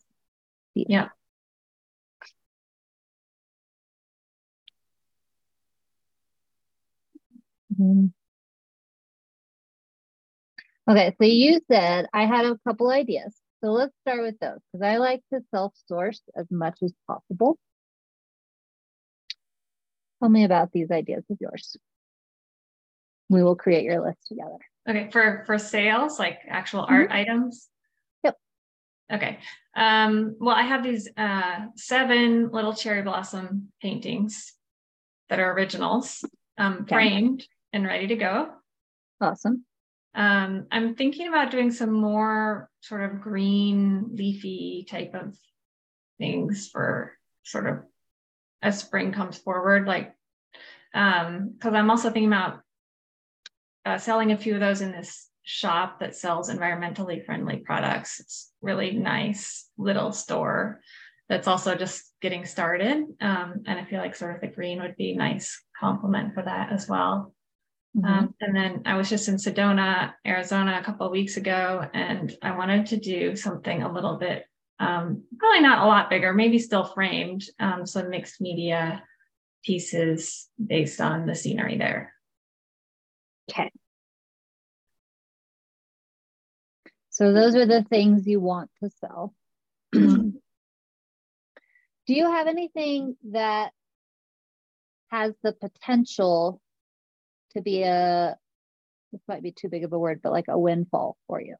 Yeah. Mhm. Okay, so you said I had a couple ideas. So let's start with those because I like to self source as much as possible. Tell me about these ideas of yours. We will create your list together. Okay, for for sales, like actual art items. Yep. Okay. Um, well, I have these uh, seven little cherry blossom paintings that are originals, um, Okay. framed and ready to go. Awesome. Um, I'm thinking about doing some more sort of green, leafy type of things for sort of as spring comes forward. Like, um, because I'm also thinking about uh, selling a few of those in this shop that sells environmentally friendly products. It's really nice little store that's also just getting started. Um, and I feel like sort of the green would be nice complement for that as well. Mm-hmm. Um, and then I was just in Sedona, Arizona a couple of weeks ago, and I wanted to do something a little bit, um, probably not a lot bigger, maybe still framed, um, some mixed media pieces based on the scenery there. Okay. So those are the things you want to sell. Mm-hmm. Do you have anything that has the potential to be a this might be too big of a word, but like a windfall for you.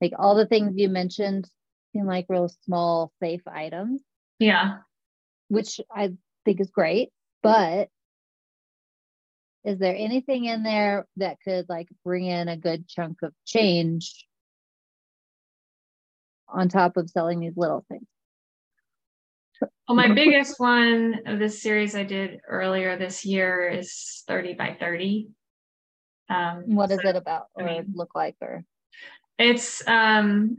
Like all the things you mentioned seem like real small, safe items. Yeah. Which I think is great. But is there anything in there that could like bring in a good chunk of change on top of selling these little things? Well, my biggest one of this series I did earlier this year is 30 by 30. Um, what is so, it about or I mean, look like or it's um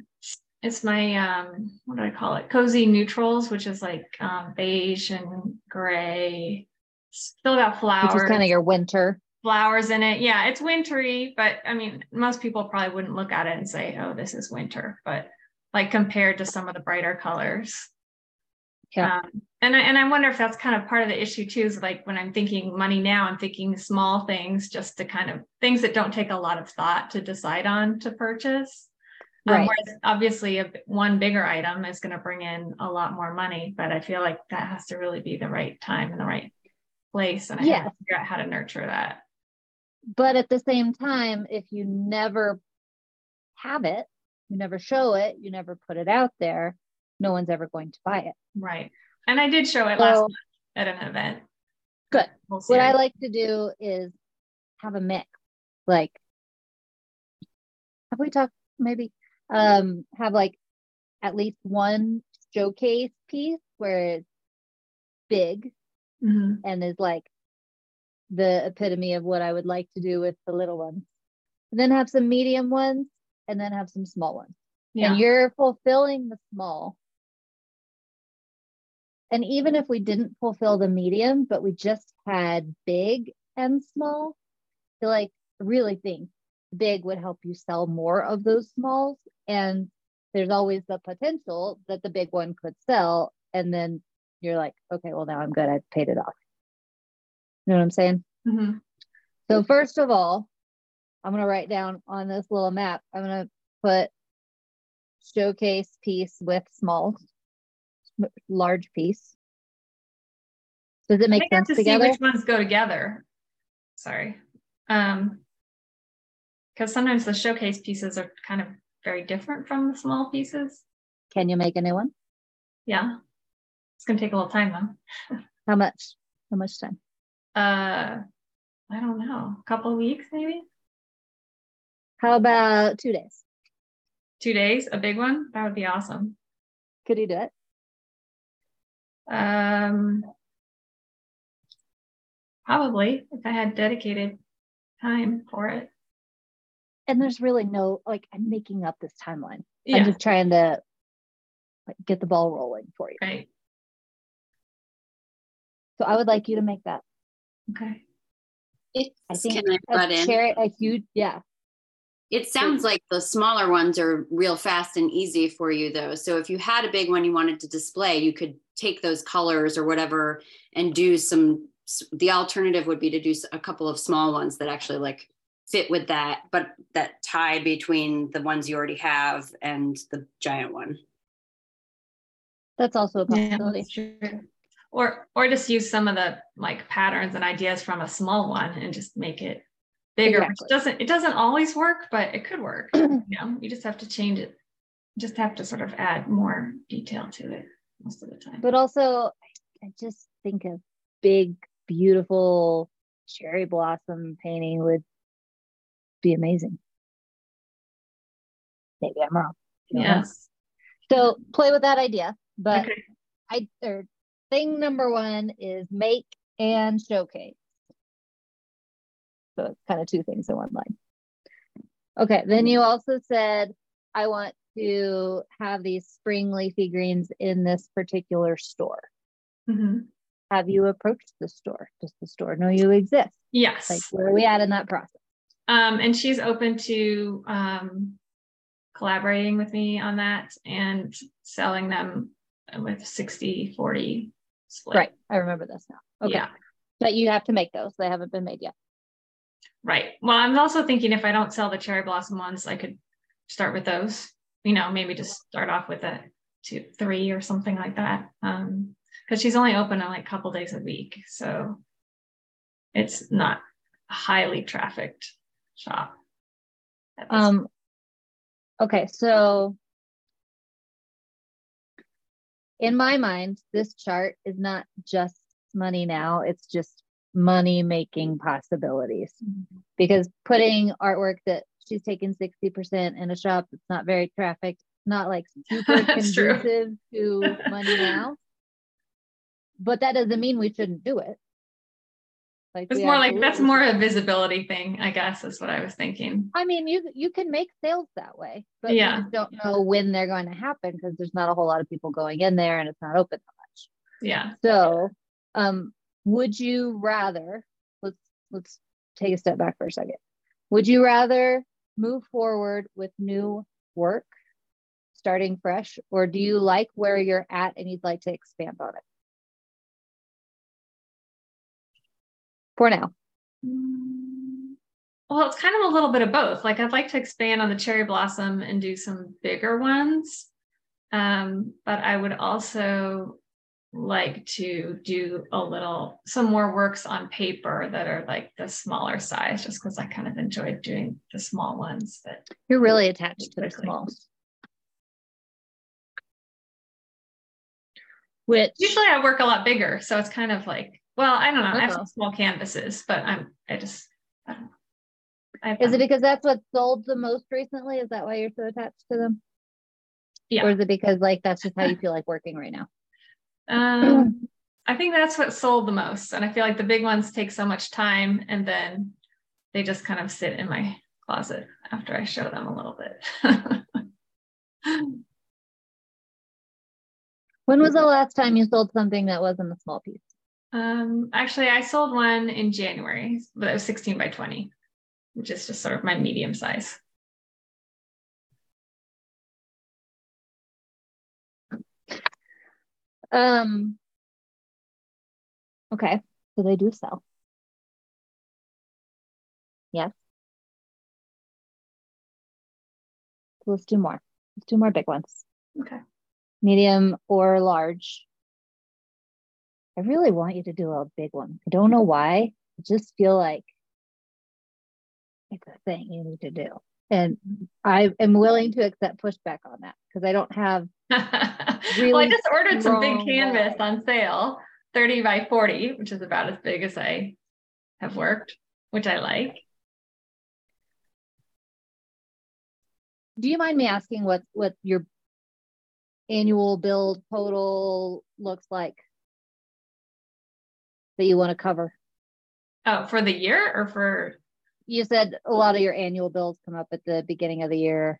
it's my um what do I call it? Cozy neutrals, which is like um, beige and gray. Still got flowers. Which is kind of your winter. Flowers in it. Yeah, it's wintry, but I mean, most people probably wouldn't look at it and say, oh, this is winter. But like compared to some of the brighter colors, yeah. Um, and I, and I wonder if that's kind of part of the issue too. Is like when I'm thinking money now, I'm thinking small things, just to kind of things that don't take a lot of thought to decide on to purchase. Um, right. Um, whereas obviously, a, one bigger item is going to bring in a lot more money, but I feel like that has to really be the right time and the right place, and I have to figure out how to nurture that. But at the same time, if you never have it, you never show it, you never put it out there, no one's ever going to buy it. Right. And I did show it so, last month at an event. Good. We'll what I like to do is have a mix. Like, have we talked maybe? Um, have like at least one showcase piece where it's big mm-hmm. and is like the epitome of what I would like to do with the little ones. And then have some medium ones and then have some small ones. Yeah. And you're fulfilling the small and even if we didn't fulfill the medium, but we just had big and small, I feel like really think big would help you sell more of those smalls. And there's always the potential that the big one could sell. And then you're like, okay, well, now I'm good. I've paid it off. You know what I'm saying? Mm-hmm. So, first of all, I'm going to write down on this little map, I'm going to put showcase piece with smalls large piece. Does it make I sense to together? See which ones go together. Sorry. Um, because sometimes the showcase pieces are kind of very different from the small pieces. Can you make a new one? Yeah. It's gonna take a little time though. How much? How much time? Uh I don't know, a couple weeks maybe. How about two days? Two days, a big one? That would be awesome. Could you do it? Um, probably if I had dedicated time for it. And there's really no like I'm making up this timeline. Yeah. I'm just trying to like get the ball rolling for you. Right. So I would like you to make that. Okay. It's, I think can I butt in? Cherry, a huge, yeah. It sounds like the smaller ones are real fast and easy for you though. So if you had a big one you wanted to display, you could take those colors or whatever and do some the alternative would be to do a couple of small ones that actually like fit with that but that tie between the ones you already have and the giant one. That's also a possibility. yeah, or or just use some of the like patterns and ideas from a small one and just make it bigger exactly. which doesn't it doesn't always work but it could work you know? You just have to change it just have to sort of add more detail to it most of the time. But also, I just think a big, beautiful cherry blossom painting would be amazing. Maybe I'm wrong. Yes. So play with that idea. But okay. I or thing number one is make and showcase. So it's kind of two things in one line. Okay. Then you also said I want to have these spring leafy greens in this particular store. Mm-hmm. have you approached the store? Does the store know you exist? Yes. Like where are we at in that process? Um, and she's open to um, collaborating with me on that and selling them with 60 40 split. Right. I remember this now. Okay. Yeah. But you have to make those. They haven't been made yet. Right. Well, I'm also thinking if I don't sell the cherry blossom ones, I could start with those. You know, maybe just start off with a two, three or something like that. Um, because she's only open on like a couple days a week, so it's not a highly trafficked shop. Um. Okay, so in my mind, this chart is not just money now; it's just money making possibilities because putting artwork that she's taken 60% in a shop that's not very trafficked not like super conducive to money now. But that doesn't mean we shouldn't do it. Like it's more like that's more a visibility thing i guess is what i was thinking. I mean you you can make sales that way but yeah. don't know when they're going to happen because there's not a whole lot of people going in there and it's not open that much. Yeah. So um would you rather let's let's take a step back for a second. Would you rather move forward with new work starting fresh or do you like where you're at and you'd like to expand on it? For now. Well it's kind of a little bit of both. Like i'd like to expand on the cherry blossom and do some bigger ones. Um, but i would also like to do a little some more works on paper that are like the smaller size just because i kind of enjoyed doing the small ones but you're really attached to the smalls which usually i work a lot bigger so it's kind of like well i don't know uh-huh. i have some small canvases but i'm i just I don't know. is it because that's what sold the most recently? Is that why you're so attached to them? Yeah. Or is it because like that's just how you feel like working right now um, I think that's what sold the most. And I feel like the big ones take so much time and then they just kind of sit in my closet after I show them a little bit. when was the last time you sold something that wasn't a small piece? Um, actually, I sold one in January, but it was 16 by 20, which is just sort of my medium size. Um, okay, so they do sell. Yes. So let's do more. Let's do more big ones. Okay. Medium or large. I really want you to do a big one. I don't know why. I just feel like it's a thing you need to do. And I am willing to accept pushback on that because I don't have really well, I just ordered some big canvas way. on sale, 30 by 40, which is about as big as I have worked, which I like. Do you mind me asking what what your annual build total looks like that you want to cover? Oh, for the year or for you said a lot of your annual bills come up at the beginning of the year.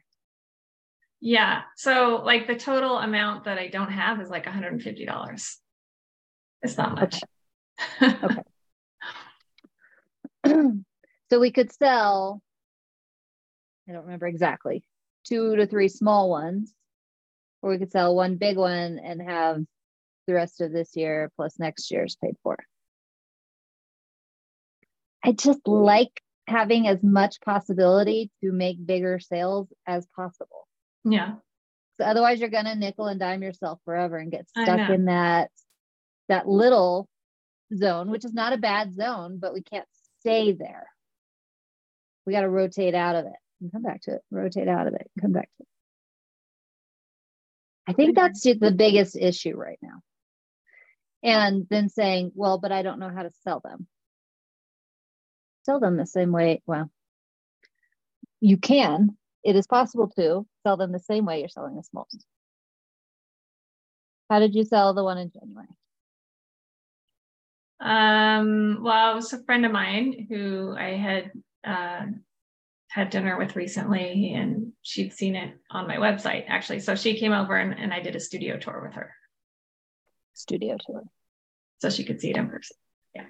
Yeah. So like the total amount that I don't have is like $150. It's not much. Okay. okay. so we could sell, I don't remember exactly, two to three small ones, or we could sell one big one and have the rest of this year plus next year's paid for. I just like having as much possibility to make bigger sales as possible. Yeah. So otherwise you're gonna nickel and dime yourself forever and get stuck in that that little zone, which is not a bad zone, but we can't stay there. We got to rotate out of it and come back to it, rotate out of it, come back to it. I think that's the biggest issue right now. And then saying, well, but I don't know how to sell them sell them the same way. Well, you can. It is possible to sell them the same way you're selling the smokes. How did you sell the one in January? Um, well, it was a friend of mine who I had uh, had dinner with recently, and she'd seen it on my website actually. So she came over and, and I did a studio tour with her. Studio tour. so she could see it in person. Yeah.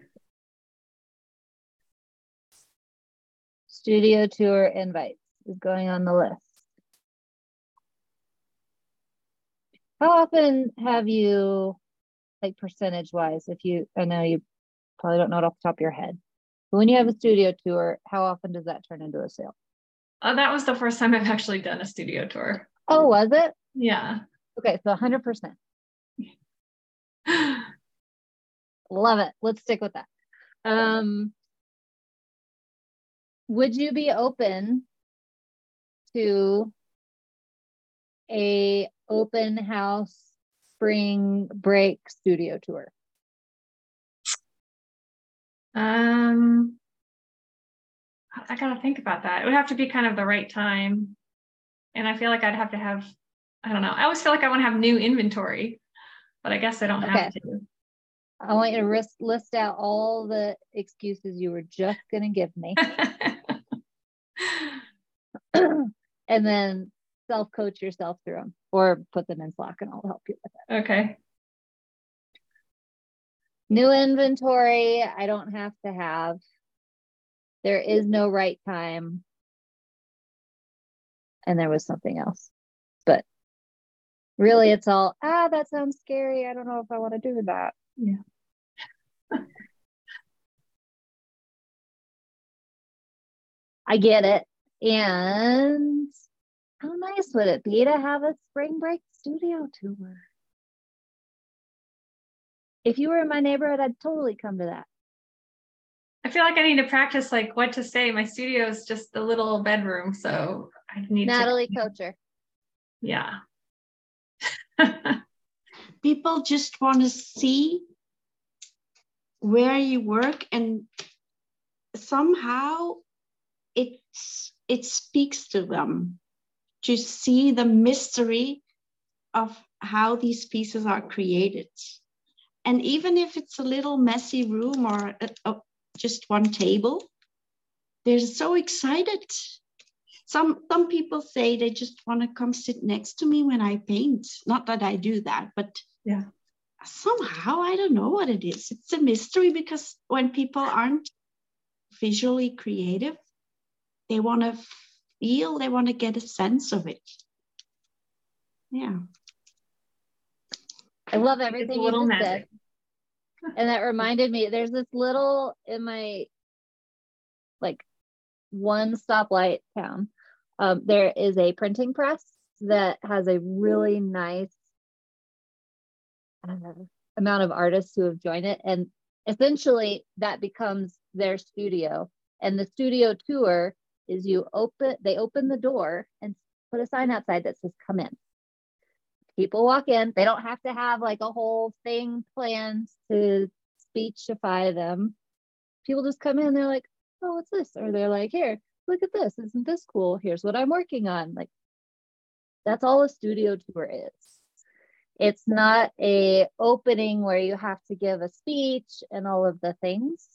Studio tour invites is going on the list. How often have you, like percentage wise, if you, I know you probably don't know it off the top of your head, but when you have a studio tour, how often does that turn into a sale? Oh, that was the first time I've actually done a studio tour. Oh, was it? Yeah. Okay, so 100%. Love it. Let's stick with that. Um, would you be open to a open house spring break studio tour? Um, I gotta think about that. It would have to be kind of the right time, and I feel like I'd have to have. I don't know. I always feel like I want to have new inventory, but I guess I don't okay. have to. I want you to list, list out all the excuses you were just to give me. and then self coach yourself through them or put them in Slack and I'll help you with it. Okay. New inventory, I don't have to have. There is no right time. And there was something else. But really, it's all, ah, that sounds scary. I don't know if I want to do that. Yeah. I get it. And how nice would it be to have a spring break studio tour? If you were in my neighborhood, I'd totally come to that. I feel like I need to practice like what to say. My studio is just a little bedroom, so I need Natalie to, Coacher. Yeah. People just want to see where you work and somehow it's it speaks to them to see the mystery of how these pieces are created. And even if it's a little messy room or a, a, just one table they're so excited. Some some people say they just want to come sit next to me when i paint. Not that i do that but yeah. somehow i don't know what it is. It's a mystery because when people aren't visually creative they want to feel they want to get a sense of it yeah i love everything you just said and that reminded me there's this little in my like one stoplight town um, there is a printing press that has a really nice amount of artists who have joined it. And essentially that becomes their studio. And the studio tour is you open, they open the door and put a sign outside that says, come in. People walk in, they don't have to have like a whole thing planned to speechify them. People just come in, they're like, oh, what's this? Or they're like, here, look at this. Isn't this cool? Here's what I'm working on. Like, that's all a studio tour is. It's not a opening where you have to give a speech and all of the things.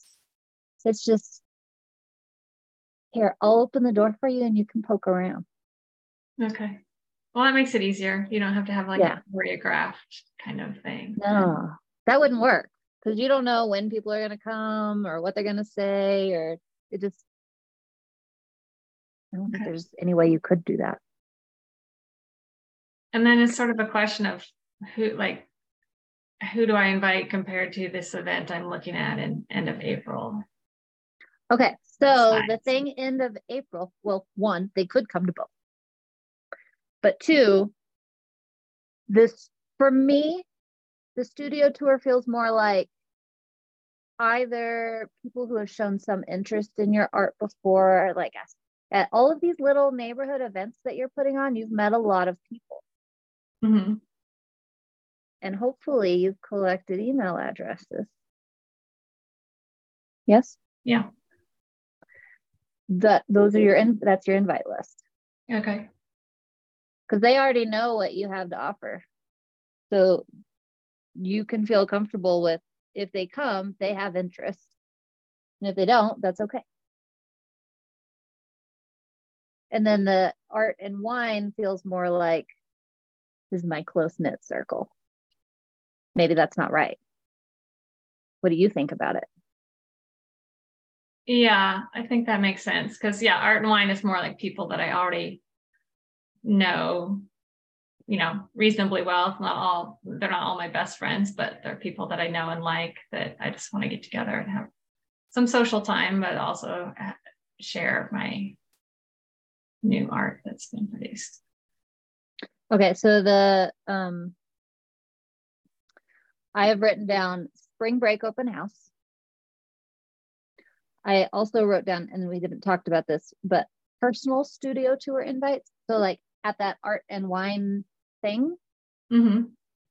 It's just here, I'll open the door for you and you can poke around. Okay. Well, that makes it easier. You don't have to have like yeah. a choreographed kind of thing. No, that wouldn't work because you don't know when people are going to come or what they're going to say, or it just, I don't okay. think there's any way you could do that. And then it's sort of a question of who like who do I invite compared to this event I'm looking at in end of April? Okay, so the thing end of April, well, one, they could come to both. But two, this for me, the studio tour feels more like either people who have shown some interest in your art before, like at all of these little neighborhood events that you're putting on, you've met a lot of people. Mm-hmm and hopefully you've collected email addresses. Yes? Yeah. That those are your in, that's your invite list. Okay. Because they already know what you have to offer. So you can feel comfortable with if they come, they have interest. And if they don't, that's okay. And then the art and wine feels more like this is my close knit circle maybe that's not right. what do you think about it? Yeah, I think that makes sense. Because, yeah, art and wine is more like people that I already know, you know, reasonably well. Not all, they're not all my best friends, but they're people that I know and like that I just want to get together and have some social time, but also share my new art that's been produced. Okay, so the um I have written down spring break open house. I also wrote down, and we didn't talked about this, but personal studio tour invites. So like at that art and wine thing, mm-hmm.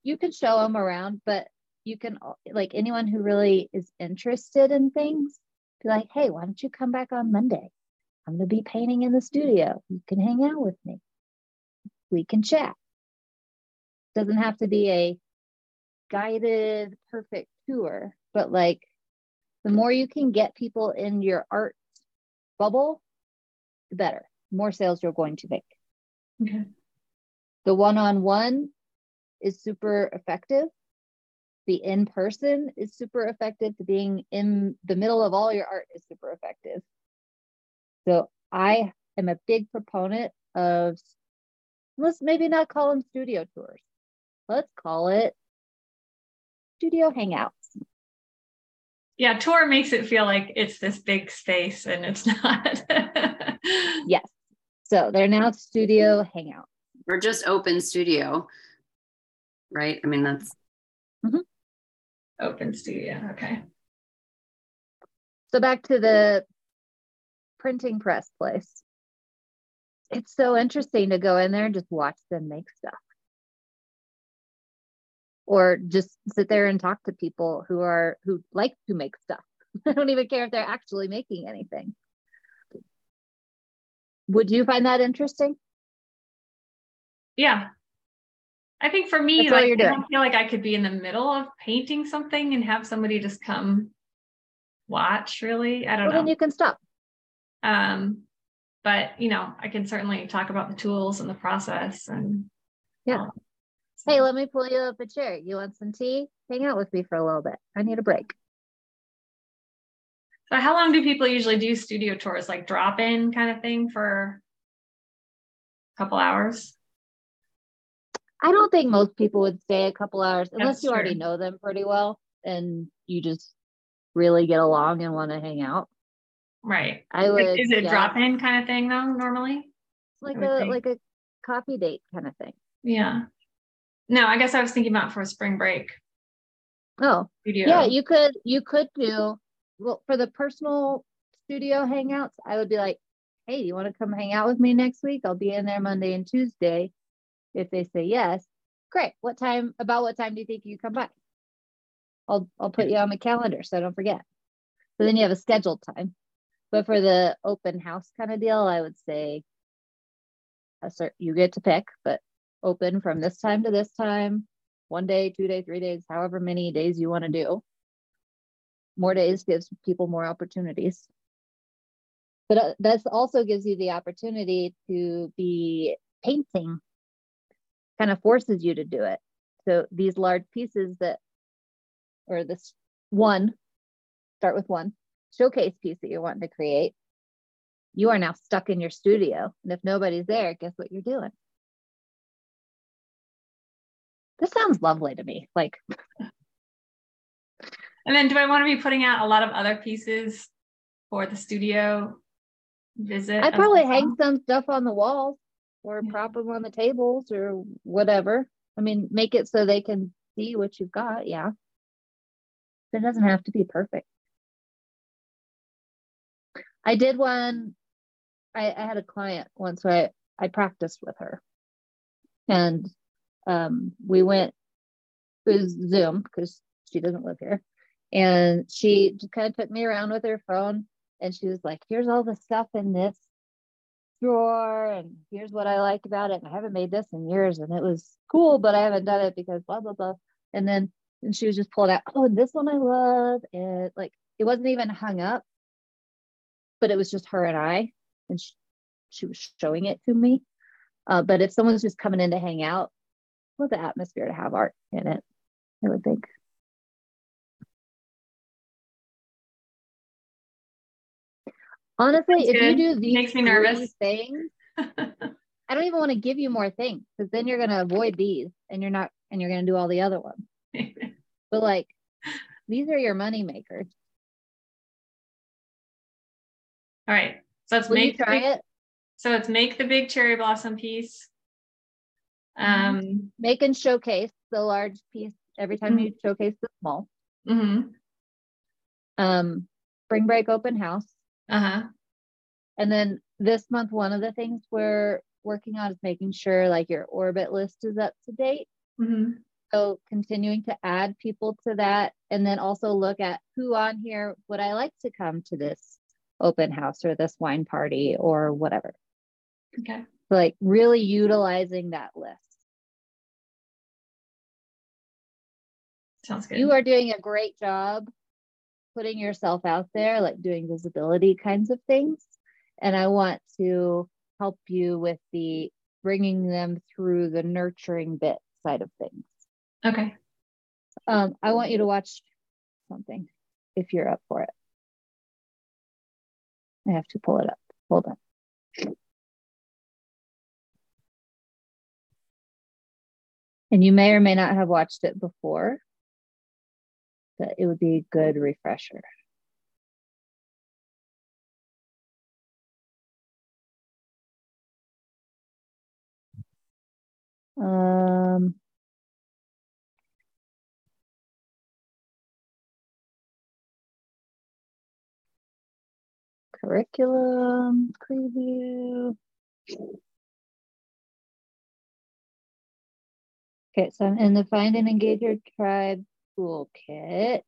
you can show them around, but you can like anyone who really is interested in things, be like, hey, why don't you come back on Monday? I'm gonna be painting in the studio. You can hang out with me. We can chat. Doesn't have to be a guided perfect tour, but like the more you can get people in your art bubble, the better. The more sales you're going to make. Okay. The one on one is super effective. The in person is super effective. The being in the middle of all your art is super effective. So I am a big proponent of let's maybe not call them studio tours. Let's call it studio hangouts. Yeah, tour makes it feel like it's this big space and it's not. yes. So they're now studio hangouts. Or just open studio. Right? I mean, that's mm-hmm. open studio. Okay. So back to the printing press place. It's so interesting to go in there and just watch them make stuff or just sit there and talk to people who are who like to make stuff. I don't even care if they're actually making anything. Would you find that interesting? Yeah. I think for me, like, I don't feel like I could be in the middle of painting something and have somebody just come watch, really. I don't well, know. Then you can stop. Um, but you know, I can certainly talk about the tools and the process and yeah. Um, Hey, let me pull you up a chair. You want some tea? Hang out with me for a little bit. I need a break. So, how long do people usually do studio tours? Like drop in kind of thing for a couple hours? I don't think most people would stay a couple hours unless That's you true. already know them pretty well and you just really get along and want to hang out. Right. I would. Like, is it yeah. drop in kind of thing though? Normally, like a think. like a coffee date kind of thing. Yeah. No, I guess I was thinking about for a spring break. Oh, studio. yeah, you could you could do well for the personal studio hangouts. I would be like, hey, you want to come hang out with me next week? I'll be in there Monday and Tuesday. If they say yes, great. What time? About what time do you think you come by? I'll I'll put you on the calendar so I don't forget. So then you have a scheduled time. But for the open house kind of deal, I would say a cert, you get to pick, but open from this time to this time, one day, two days, three days, however many days you want to do. More days gives people more opportunities. But uh, this also gives you the opportunity to be painting, kind of forces you to do it. So these large pieces that, or this one, start with one showcase piece that you're wanting to create, you are now stuck in your studio. And if nobody's there, guess what you're doing? This sounds lovely to me. Like, and then do I want to be putting out a lot of other pieces for the studio visit? I'd probably hang some stuff on the walls or yeah. prop them on the tables or whatever. I mean, make it so they can see what you've got. Yeah. It doesn't have to be perfect. I did one, I, I had a client once where I, I practiced with her. And um, we went through Zoom because she doesn't live here. And she just kind of took me around with her phone and she was like, here's all the stuff in this drawer and here's what I like about it. And I haven't made this in years and it was cool, but I haven't done it because blah, blah, blah. And then and she was just pulling out, oh, and this one I love. And like it wasn't even hung up, but it was just her and I. And she, she was showing it to me. Uh, but if someone's just coming in to hang out, love the atmosphere to have art in it, I would think. Honestly, if you do these makes me nervous things, I don't even want to give you more things because then you're gonna avoid these and you're not and you're gonna do all the other ones. but like these are your money makers. All right. So let's make try big, it. So let's make the big cherry blossom piece. Um Make and showcase the large piece every time you showcase the small. mhm, Um, spring break open house. uh-huh. And then this month, one of the things we're working on is making sure like your orbit list is up to date. mhm. So continuing to add people to that and then also look at who on here would I like to come to this open house or this wine party or whatever. Okay. Like really utilizing that list. Sounds good. You are doing a great job putting yourself out there, like doing visibility kinds of things. And I want to help you with the bringing them through the nurturing bit side of things. okay. Um, I want you to watch something if you're up for it. I have to pull it up. Hold on. And you may or may not have watched it before, but it would be a good refresher. Um, curriculum preview. Okay, so I'm in the Find and Engage Your Tribe toolkit.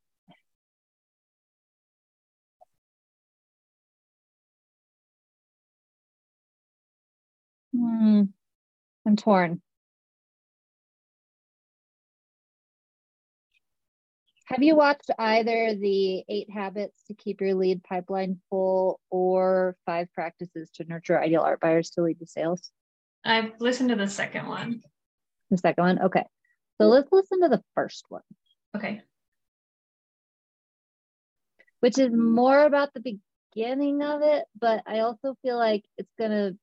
Hmm, I'm torn. Have you watched either the eight habits to keep your lead pipeline full or five practices to nurture ideal art buyers to lead to sales? I've listened to the second one. The second one? Okay. So mm. let's listen to the first one, Okay. which is more about the beginning of it, but I also feel like it's going to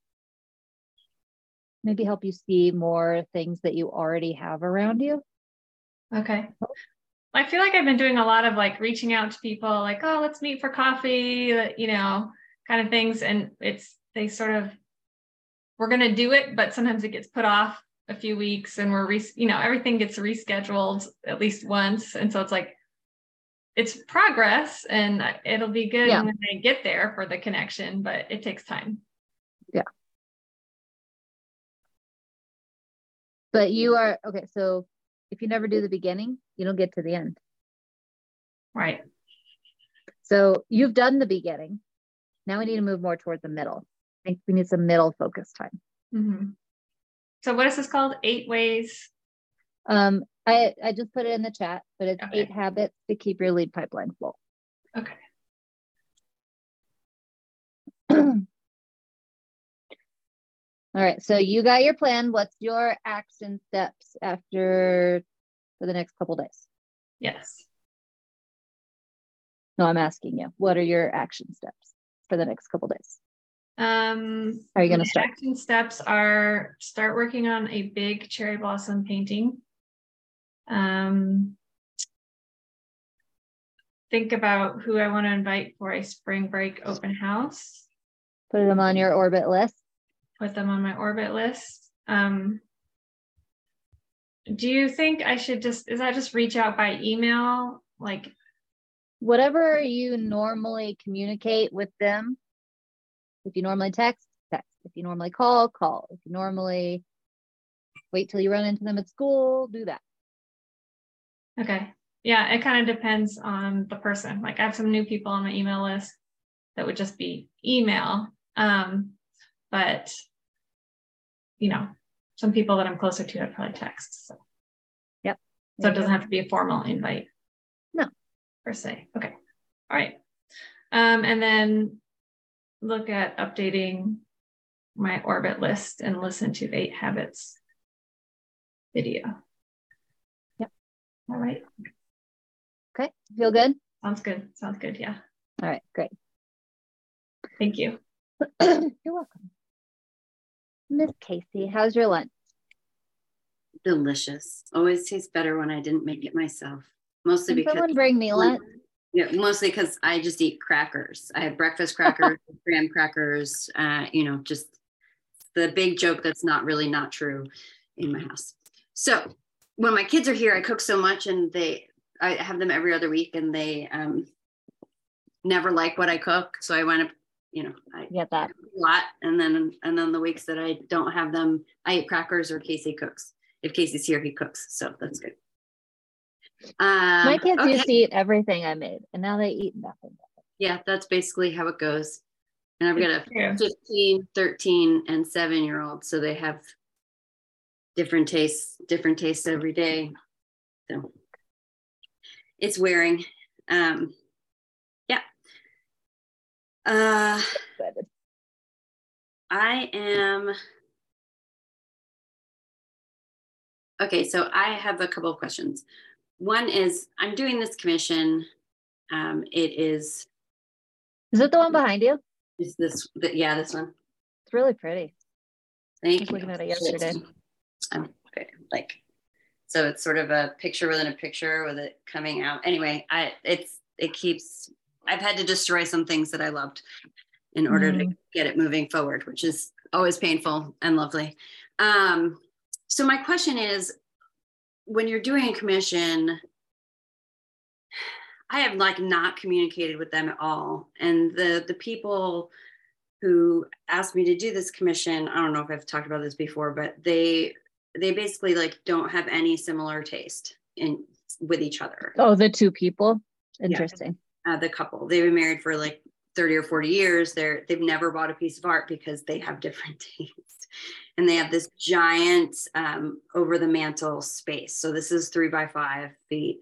maybe help you see more things that you already have around you. Okay. I feel like I've been doing a lot of like reaching out to people, like, oh, let's meet for coffee, you know, kind of things. And it's they sort of we're gonna do it, but sometimes it gets put off a few weeks, and we're re- you know everything gets rescheduled at least once, and so it's like it's progress, and it'll be good Yeah. when they get there for the connection, but it takes time. Yeah. But you are okay. So if you never do the beginning, you don't get to the end. Right. So you've done the beginning. Now we need to move more toward the middle. I think we need some middle focus time. hmm So what is this called? Eight ways. Um, I, I just put it in the chat, but it's Okay. eight habits to keep your lead pipeline full. Okay. All right. So you got your plan. What's your action steps after for the next couple days? Yes. No, I'm asking you. What are your action steps for the next couple days? Um, are you gonna my start? Action steps are start working on a big cherry blossom painting. Um, think about who I want to invite for a spring break open house. Put them on your orbit list. Put them on my orbit list. Um, do you think I should just is that just reach out by email? Like, Whatever you normally communicate with them. If you normally text, text. If you normally call, call. If you normally wait till you run into them at school, do that. okay, yeah, it kind of depends on the person. Like, I have some new people on my email list that would just be email. Um, but you know, some people that I'm closer to, I'd probably text. So, Yep. so it doesn't have to be a formal invite. No. Per se. Okay. All right. Um, and then look at updating my orbit list and listen to eight habits video. Yep. All right. Okay. Feel good? Sounds good. Sounds good. Yeah. All right, great. Thank you. You're welcome. Miss Casey, how's your lunch? Delicious. Always tastes better when I didn't make it myself. Mostly Can because someone bring me lunch? Yeah, mostly because I just eat crackers. I have breakfast crackers, graham crackers. Uh, you know, just the big joke that's not really not true in my house. So when my kids are here, I cook so much, and they I have them every other week, and they um, never like what I cook. So I wind up, you know, I Get that. a lot, and then and then the weeks that I don't have them, I eat crackers or Casey cooks. If Casey's here, he cooks, so that's good. Um, My kids okay. used to eat everything I made, and now they eat nothing. yeah, that's basically how it goes. And I've got a Yeah. 15, 13, and seven year old, so they have different tastes, different tastes every day. So it's wearing. Um, yeah. Uh, I am. Okay, so I have a couple of questions. One is I'm doing this commission. Um, it is Is it the one behind you? is this the, yeah this one. It's really pretty. I Thank was you. looking at it yesterday. Um, okay, like so it's sort of a picture within a picture with it coming out. Anyway, I it's it keeps I've had to destroy some things that I loved in order to Mhm. get it moving forward, which is always painful and lovely. Um, so my question is when you're doing a commission, I have like not communicated with them at all. And the the people who asked me to do this commission, I don't know if I've talked about this before, but they they basically like don't have any similar taste in with each other. Oh, the two people. Interesting. Uh, the couple they've been married for like 30 or 40 years. They're they've never bought a piece of art because they have different tastes. And they have this giant um, over the mantle space. So this is three by five feet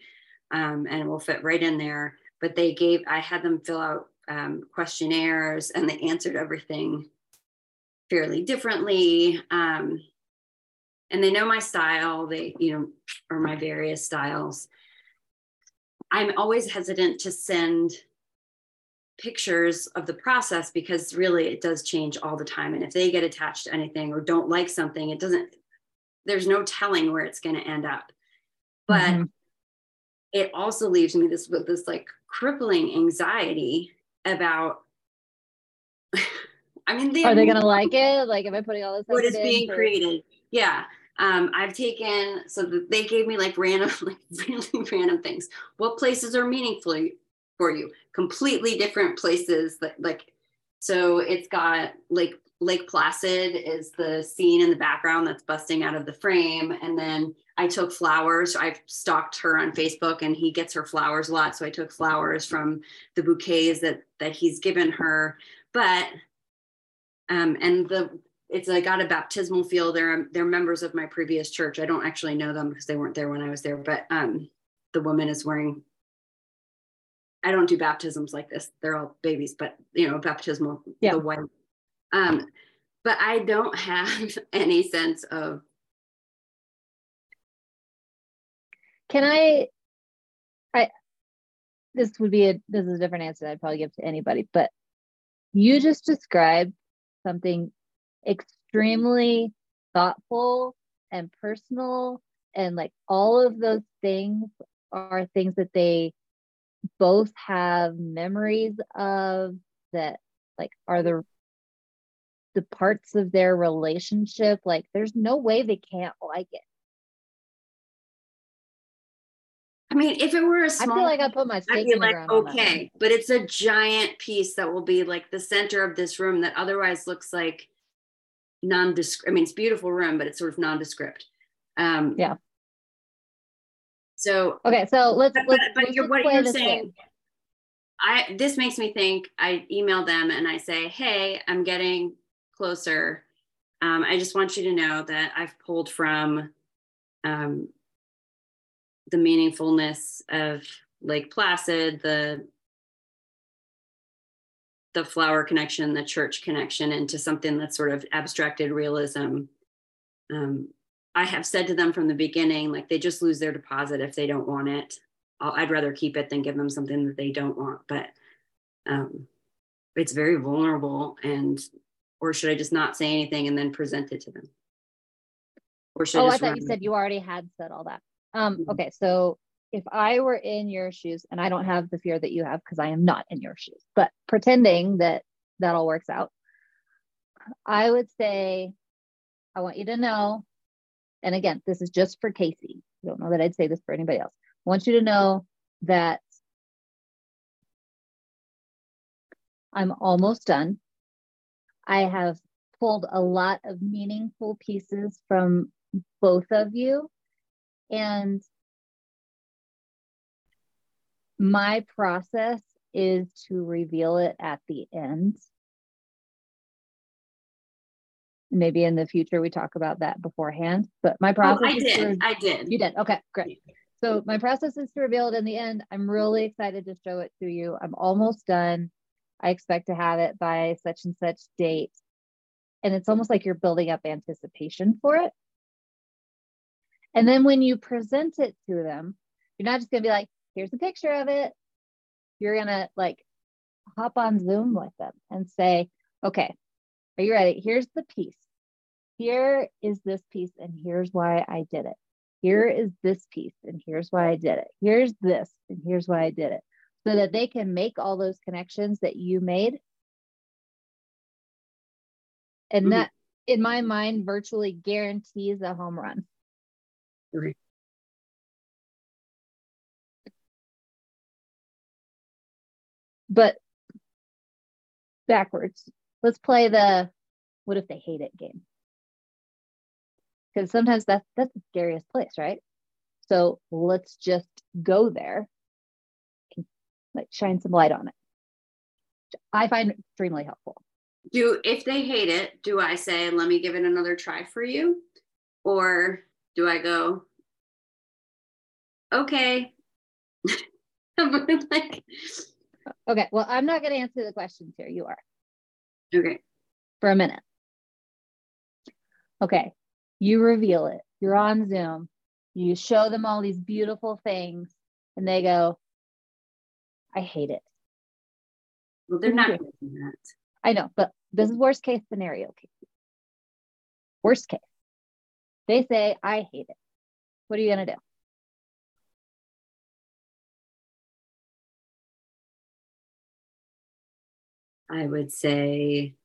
um, and it will fit right in there. But they gave, I had them fill out um, questionnaires and they answered everything fairly differently. Um, and they know my style, they, you know, or my various styles. I'm always hesitant to send pictures of the process because really it does change all the time. And if they get attached to anything or don't like something, it doesn't, there's no telling where it's going to end up. But Mhm. it also leaves me this with this like crippling anxiety about I mean, they Are they gonna like it? Like, am I putting all this? what is being for- created. Yeah. Um, I've taken so that they gave me like random, like really random things. What places are meaningful for you? Completely different places that like so it's got Lake Lake Placid is the scene in the background that's busting out of the frame. And then I took flowers. I've stalked her on Facebook and he gets her flowers a lot. So I took flowers from the bouquets that that he's given her. But um, and the it's I got a baptismal feel. They're they're members of my previous church. I don't actually know them because they weren't there when I was there. But um, the woman is wearing. I don't do baptisms like this. They're all babies, but you know, baptismal Yeah. the white. Um, but I don't have any sense of Can I? I. This would be a. This is a different answer that I'd probably give to anybody, but you just described something extremely thoughtful and personal, and like all of those things are things that they both have memories of that like are the the parts of their relationship like there's no way they can't like it I mean, if it were a small I feel like i put my I'd stake be in the like, ground on that okay, but it's a giant piece that will be like the center of this room that otherwise looks like nondescript. I mean, it's a beautiful room, but it's sort of nondescript. Um, Yeah. So, Okay, so let's but, let's, but, let's you're, what you're this saying, game. I this makes me think. I email them and I say, hey, I'm getting closer. Um, I just want you to know that I've pulled from um, the meaningfulness of Lake Placid, the the flower connection, the church connection, into something that's sort of abstracted realism. Um, I have said to them from the beginning, like they just lose their deposit if they don't want it. I'll, I'd rather keep it than give them something that they don't want. But um, it's very vulnerable and or should I just not say anything and then present it to them? Or should oh, I, I thought you said you already had said all that. Um, mm-hmm. okay, so if I were in your shoes, and I don't have the fear that you have because I am not in your shoes, but pretending that that all works out, I would say, I want you to know, and again, this is just for Casey. I don't know that I'd say this for anybody else. I want you to know that I'm almost done. I have pulled a lot of meaningful pieces from both of you. And my process is to reveal it at the end. Maybe in the future we talk about that beforehand. But my oh, process. Oh, I did. I did. You did. Okay, great. So my process is to reveal it in the end. I'm really excited to show it to you. I'm almost done. I expect to have it by such and such date. And it's almost like you're building up anticipation for it. And then when you present it to them, you're not just going to be like, here's a picture of it. You're going to like hop on Zoom with them and say, okay, are you ready? Here's the piece. Here is this piece, and here's why I did it. Here is this piece, and here's why I did it. Here's this, and here's why I did it. So that they can make all those connections that you made. And mm-hmm. that, in my mind, virtually guarantees a home run. Three. But backwards. Let's play the what if they hate it game. Because sometimes that's that's the scariest place, right? So let's just go there like shine some light on it. I find extremely helpful. Do if they hate it, do I say, let me give it another try for you? Or do I go, okay? like, okay, well, I'm not going to answer the questions here. You are. Okay. For a minute. Okay, you reveal it. You're on Zoom. You show them all these beautiful things, and they go, I hate it. Well, they're not doing that. I know, but this is worst case scenario. Worst case. They say, I hate it. What are you going to do? I would say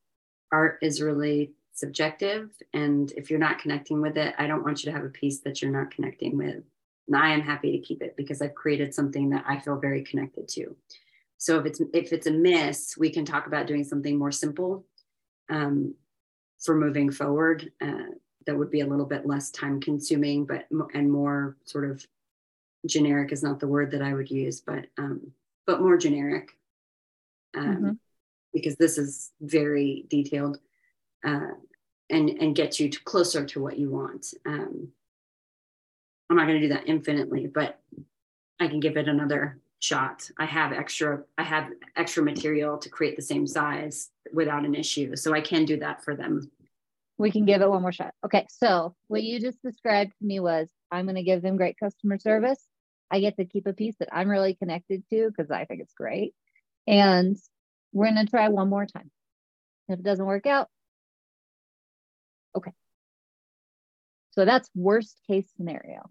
art is really subjective. And if you're not connecting with it, I don't want you to have a piece that you're not connecting with. And I am happy to keep it because I've created something that I feel very connected to. So if it's if it's a miss, we can talk about doing something more simple um, for moving forward. Uh, that would be a little bit less time consuming, but and more sort of generic is not the word that I would use, but um, but more generic. Um, mm-hmm. Because this is very detailed uh, and and gets you to closer to what you want. Um, I'm not going to do that infinitely, but I can give it another shot. I have extra I have extra material to create the same size without an issue, so I can do that for them we can give it one more shot. Okay, so what you just described to me was I'm going to give them great customer service. I get to keep a piece that I'm really connected to because I think it's great. And we're to try one more time. If it doesn't work out, okay. So that's worst case scenario.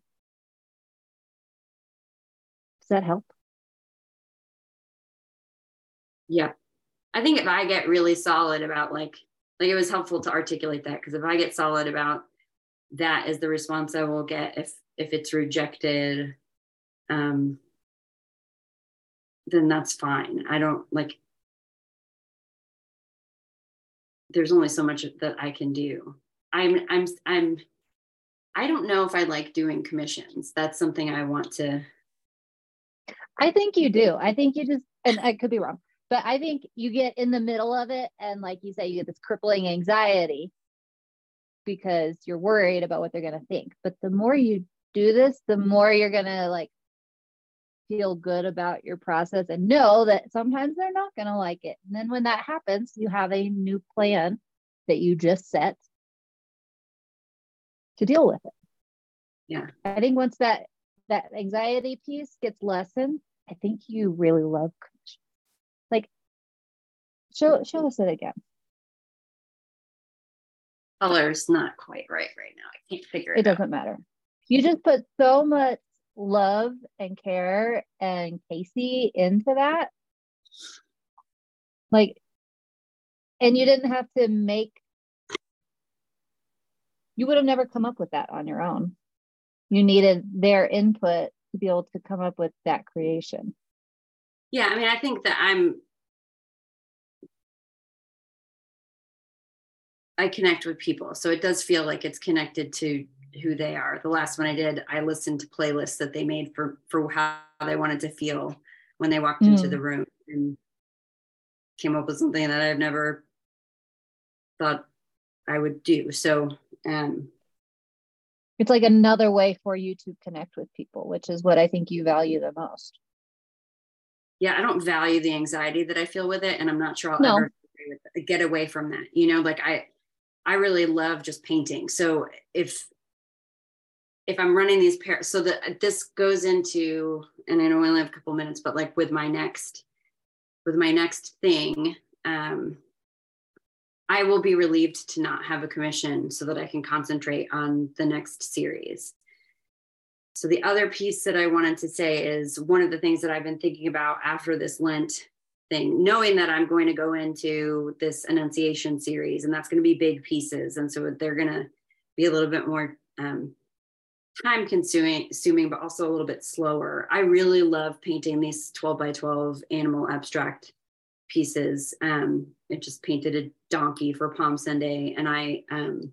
Does that help? Yeah. I think if I get really solid about like like it was helpful to articulate that because if i get solid about that is the response i will get if if it's rejected um then that's fine i don't like there's only so much that i can do. I'm i'm i'm i don't know if i like doing commissions. That's something i want to i think you do. i think you just and i could be wrong but I think you get in the middle of it, and like you say, you get this crippling anxiety because you're worried about what they're going to think. But the more you do this, the more you're going to like feel good about your process and know that sometimes they're not going to like it. And then when that happens, you have a new plan that you just set to deal with it. Yeah. I think once that that anxiety piece gets lessened, I think you really love coaching. Like show show us it again. Color's not quite right right now. I can't figure it. It doesn't matter. You just put so much love and care and Casey into that. Like, and you didn't have to make. You would have never come up with that on your own. You needed their input to be able to come up with that creation. Yeah, I mean, I think that I'm I connect with people. So it does feel like it's connected to who they are. The last one I did, I listened to playlists that they made for for how they wanted to feel when they walked mm. into the room and came up with something that I've never thought I would do. So um it's like another way for you to connect with people, which is what I think you value the most. Yeah, I don't value the anxiety that I feel with it, and I'm not sure I'll no. ever get away from that. You know, like I I really love just painting. So if if I'm running these pairs, so that this goes into, and I know we only have a couple minutes, but like with my next, with my next thing, um, I will be relieved to not have a commission so that I can concentrate on the next series. So the other piece that I wanted to say is one of the things that I've been thinking about after this Lent thing, knowing that I'm going to go into this Annunciation series and that's going to be big pieces. And so they're going to be a little bit more um, time consuming, consuming, but also a little bit slower. I really love painting these 12 by 12 animal abstract pieces. Um, I just painted a donkey for Palm Sunday and I, um,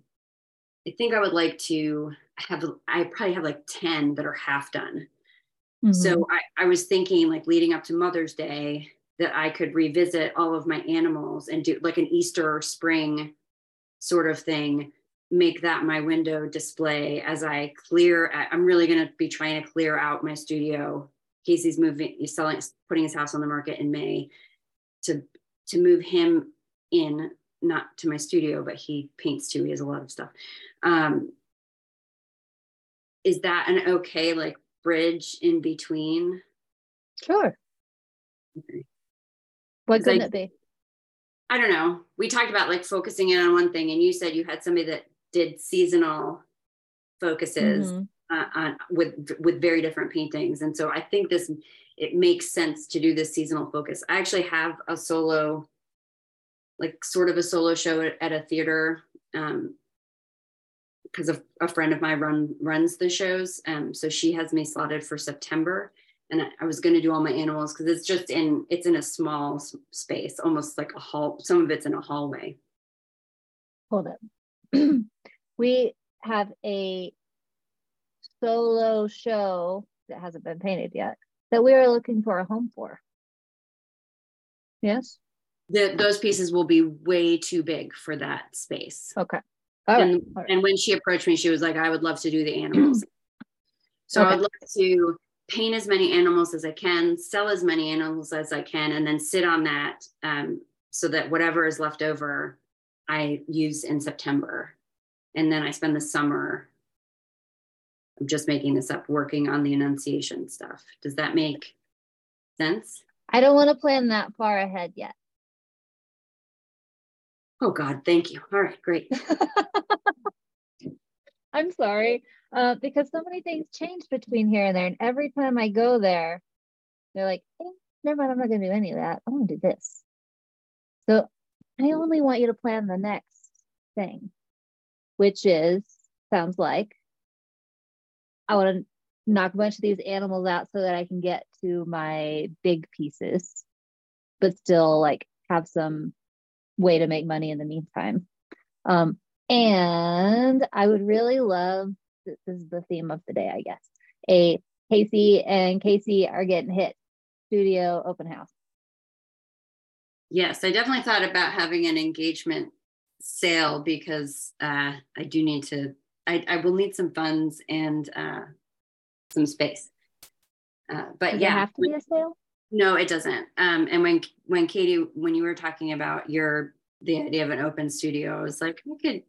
I think I would like to have, I probably have like 10 that are half done. Mm-hmm. So I, I was thinking like leading up to Mother's Day, that I could revisit all of my animals and do like an Easter or spring sort of thing, make that my window display as I clear. I'm really going to be trying to clear out my studio. Casey's moving, he's selling, putting his house on the market in May to to move him in, not to my studio, but he paints too. He has a lot of stuff. Um, is that an okay like bridge in between? Sure. Okay. What could it be? I don't know. We talked about like focusing in on one thing, and you said you had somebody that did seasonal focuses mm-hmm. uh, on with with very different paintings, and so I think this it makes sense to do this seasonal focus. I actually have a solo, like sort of a solo show at, at a theater. Um, because a, a friend of mine run runs the shows, um, so she has me slotted for September, and I was going to do all my animals because it's just in it's in a small space, almost like a hall. Some of it's in a hallway. Hold it. we have a solo show that hasn't been painted yet that we are looking for a home for. Yes. The, those pieces will be way too big for that space. Okay. All and, right. and when she approached me, she was like, I would love to do the animals. so okay. I would love to paint as many animals as I can, sell as many animals as I can, and then sit on that um, so that whatever is left over, I use in September. And then I spend the summer, I'm just making this up, working on the Annunciation stuff. Does that make sense? I don't want to plan that far ahead yet. Oh, God, thank you. All right, great. I'm sorry uh, because so many things change between here and there. And every time I go there, they're like, hey, never mind, I'm not going to do any of that. I want to do this. So I only want you to plan the next thing, which is, sounds like, I want to knock a bunch of these animals out so that I can get to my big pieces, but still like have some way to make money in the meantime. Um, and I would really love this is the theme of the day, I guess. A Casey and Casey are getting hit studio open house. Yes, I definitely thought about having an engagement sale because uh, I do need to. I, I will need some funds and uh, some space. Uh, but Does yeah, have to be a sale. No, it doesn't. Um, and when when Katie, when you were talking about your the idea of an open studio, I was like, I could.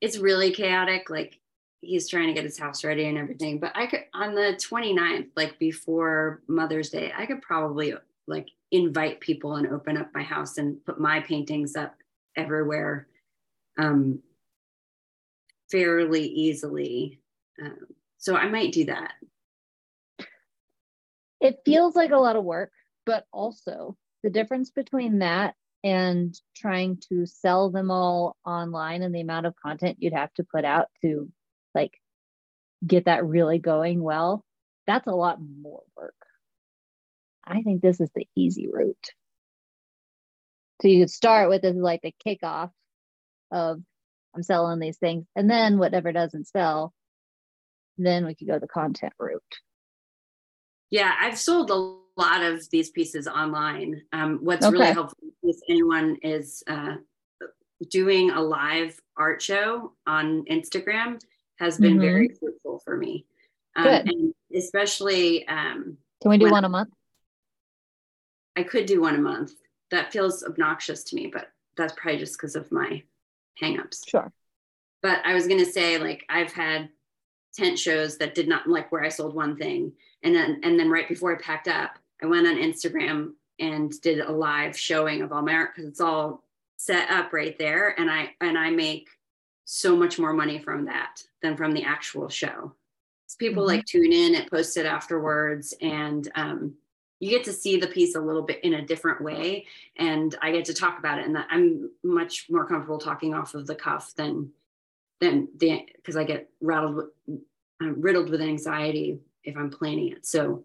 It's really chaotic. Like he's trying to get his house ready and everything. But I could on the 29th, like before Mother's Day, I could probably like invite people and open up my house and put my paintings up everywhere um, fairly easily. Um, so I might do that. It feels like a lot of work, but also the difference between that and trying to sell them all online and the amount of content you'd have to put out to like get that really going well, that's a lot more work. I think this is the easy route. So you could start with this like a kickoff of I'm selling these things, and then whatever doesn't sell, then we could go the content route. Yeah, I've sold a lot of these pieces online. Um, what's okay. really helpful with anyone is uh, doing a live art show on Instagram has been mm-hmm. very fruitful for me. Um, Good. And especially. Um, Can we do one a month? I could do one a month. That feels obnoxious to me, but that's probably just because of my hangups. Sure. But I was going to say, like, I've had tent shows that did not like where I sold one thing. And then, and then right before I packed up, I went on Instagram and did a live showing of all my art because it's all set up right there. And I, and I make so much more money from that than from the actual show. So people mm-hmm. like tune in and post it afterwards. And, um, you get to see the piece a little bit in a different way and i get to talk about it and i'm much more comfortable talking off of the cuff than than the because i get rattled with i'm riddled with anxiety if i'm planning it so.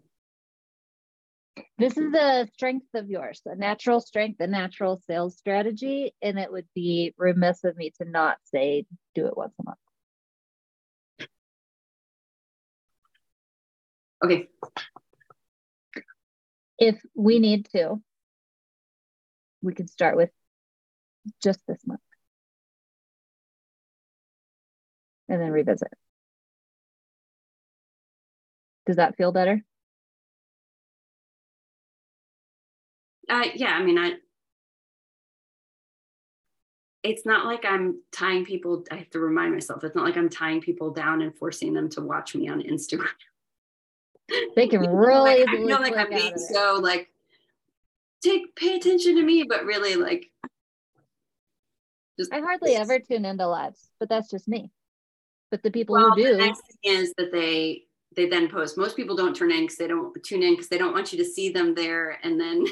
This is a strength of yours a natural strength a natural sales strategy and it would be remiss of me to not say do it once a month. Okay if we need to, we could start with just this month and then revisit. Does that feel better? Uh, yeah, I mean, I. It's not like I'm tying people. I have to remind myself. It's not like I'm tying people down and forcing them to watch me on Instagram. They can really like, I feel like I'm being so like take pay attention to me, but really like just I hardly ever tune into lives, but that's just me. But the people well, who do the next thing is that they they then post. Most people don't turn in because they don't tune in because they don't want you to see them there and then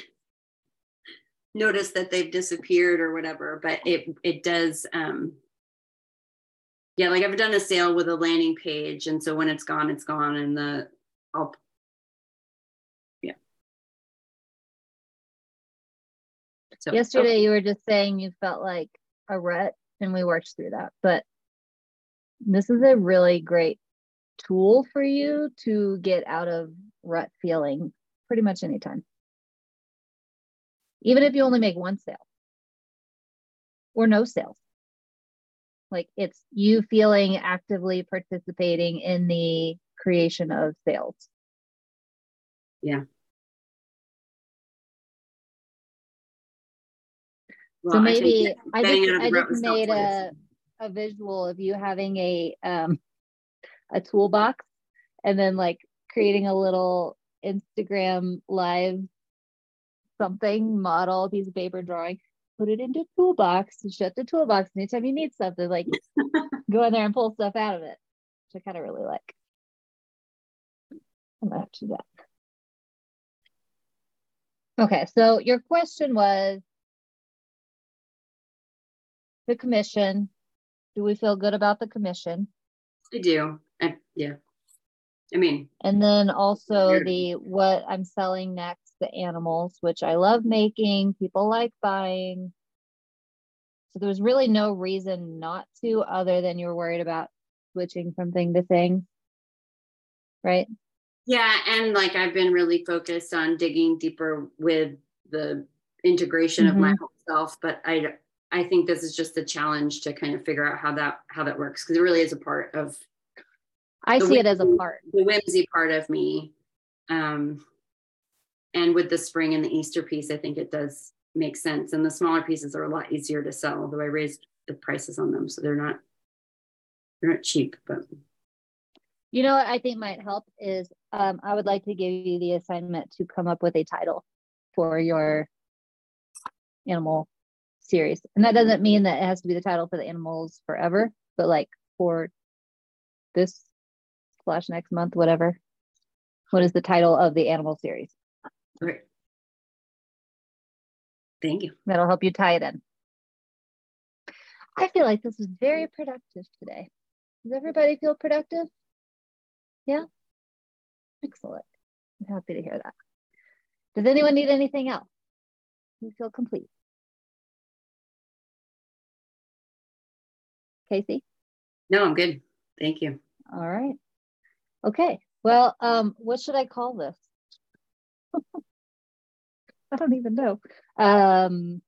notice that they've disappeared or whatever. But it it does um yeah, like I've done a sale with a landing page, and so when it's gone, it's gone, and the I'll yeah. So, Yesterday you were just saying you felt like a rut and we worked through that. But this is a really great tool for you to get out of rut feeling pretty much anytime. Even if you only make one sale or no sales. Like it's you feeling actively participating in the creation of sales. Yeah. Well, so maybe I, just, I just made a, a visual of you having a um a toolbox and then like creating a little Instagram live something model piece of paper drawing put it into toolbox shut the toolbox anytime you need something like go in there and pull stuff out of it which i kind of really like I'm gonna have to do that. Okay, so your question was the commission. Do we feel good about the commission? I do. I, yeah. I mean, and then also the what I'm selling next, the animals, which I love making, people like buying. So there's really no reason not to, other than you're worried about switching from thing to thing. Right? Yeah, and like I've been really focused on digging deeper with the integration mm-hmm. of my mm-hmm. whole self, but I I think this is just a challenge to kind of figure out how that how that works because it really is a part of I see whimsy, it as a part. The whimsy part of me. Um and with the spring and the Easter piece, I think it does make sense. And the smaller pieces are a lot easier to sell, although I raised the prices on them. So they're not they're not cheap, but you know what I think might help is um, I would like to give you the assignment to come up with a title for your animal series. And that doesn't mean that it has to be the title for the animals forever, but like for this slash next month, whatever. What is the title of the animal series? Right. Thank you. That'll help you tie it in. I feel like this was very productive today. Does everybody feel productive? Yeah? Excellent. I'm happy to hear that. Does anyone need anything else? You feel complete? Casey? No, I'm good. Thank you. All right. Okay. Well, um, what should I call this? I don't even know. Um,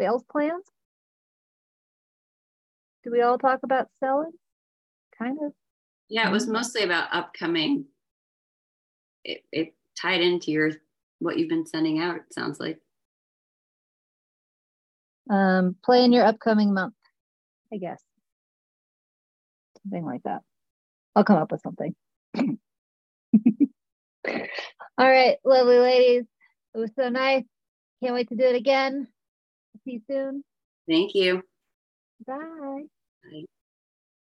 sales plans? Do we all talk about selling? Kind of. Yeah, it was mostly about upcoming. It, it tied into your what you've been sending out, it sounds like. Um, plan your upcoming month, I guess. Something like that. I'll come up with something. All right, lovely ladies. It was so nice. Can't wait to do it again. See you soon. Thank you. Bye. Bye.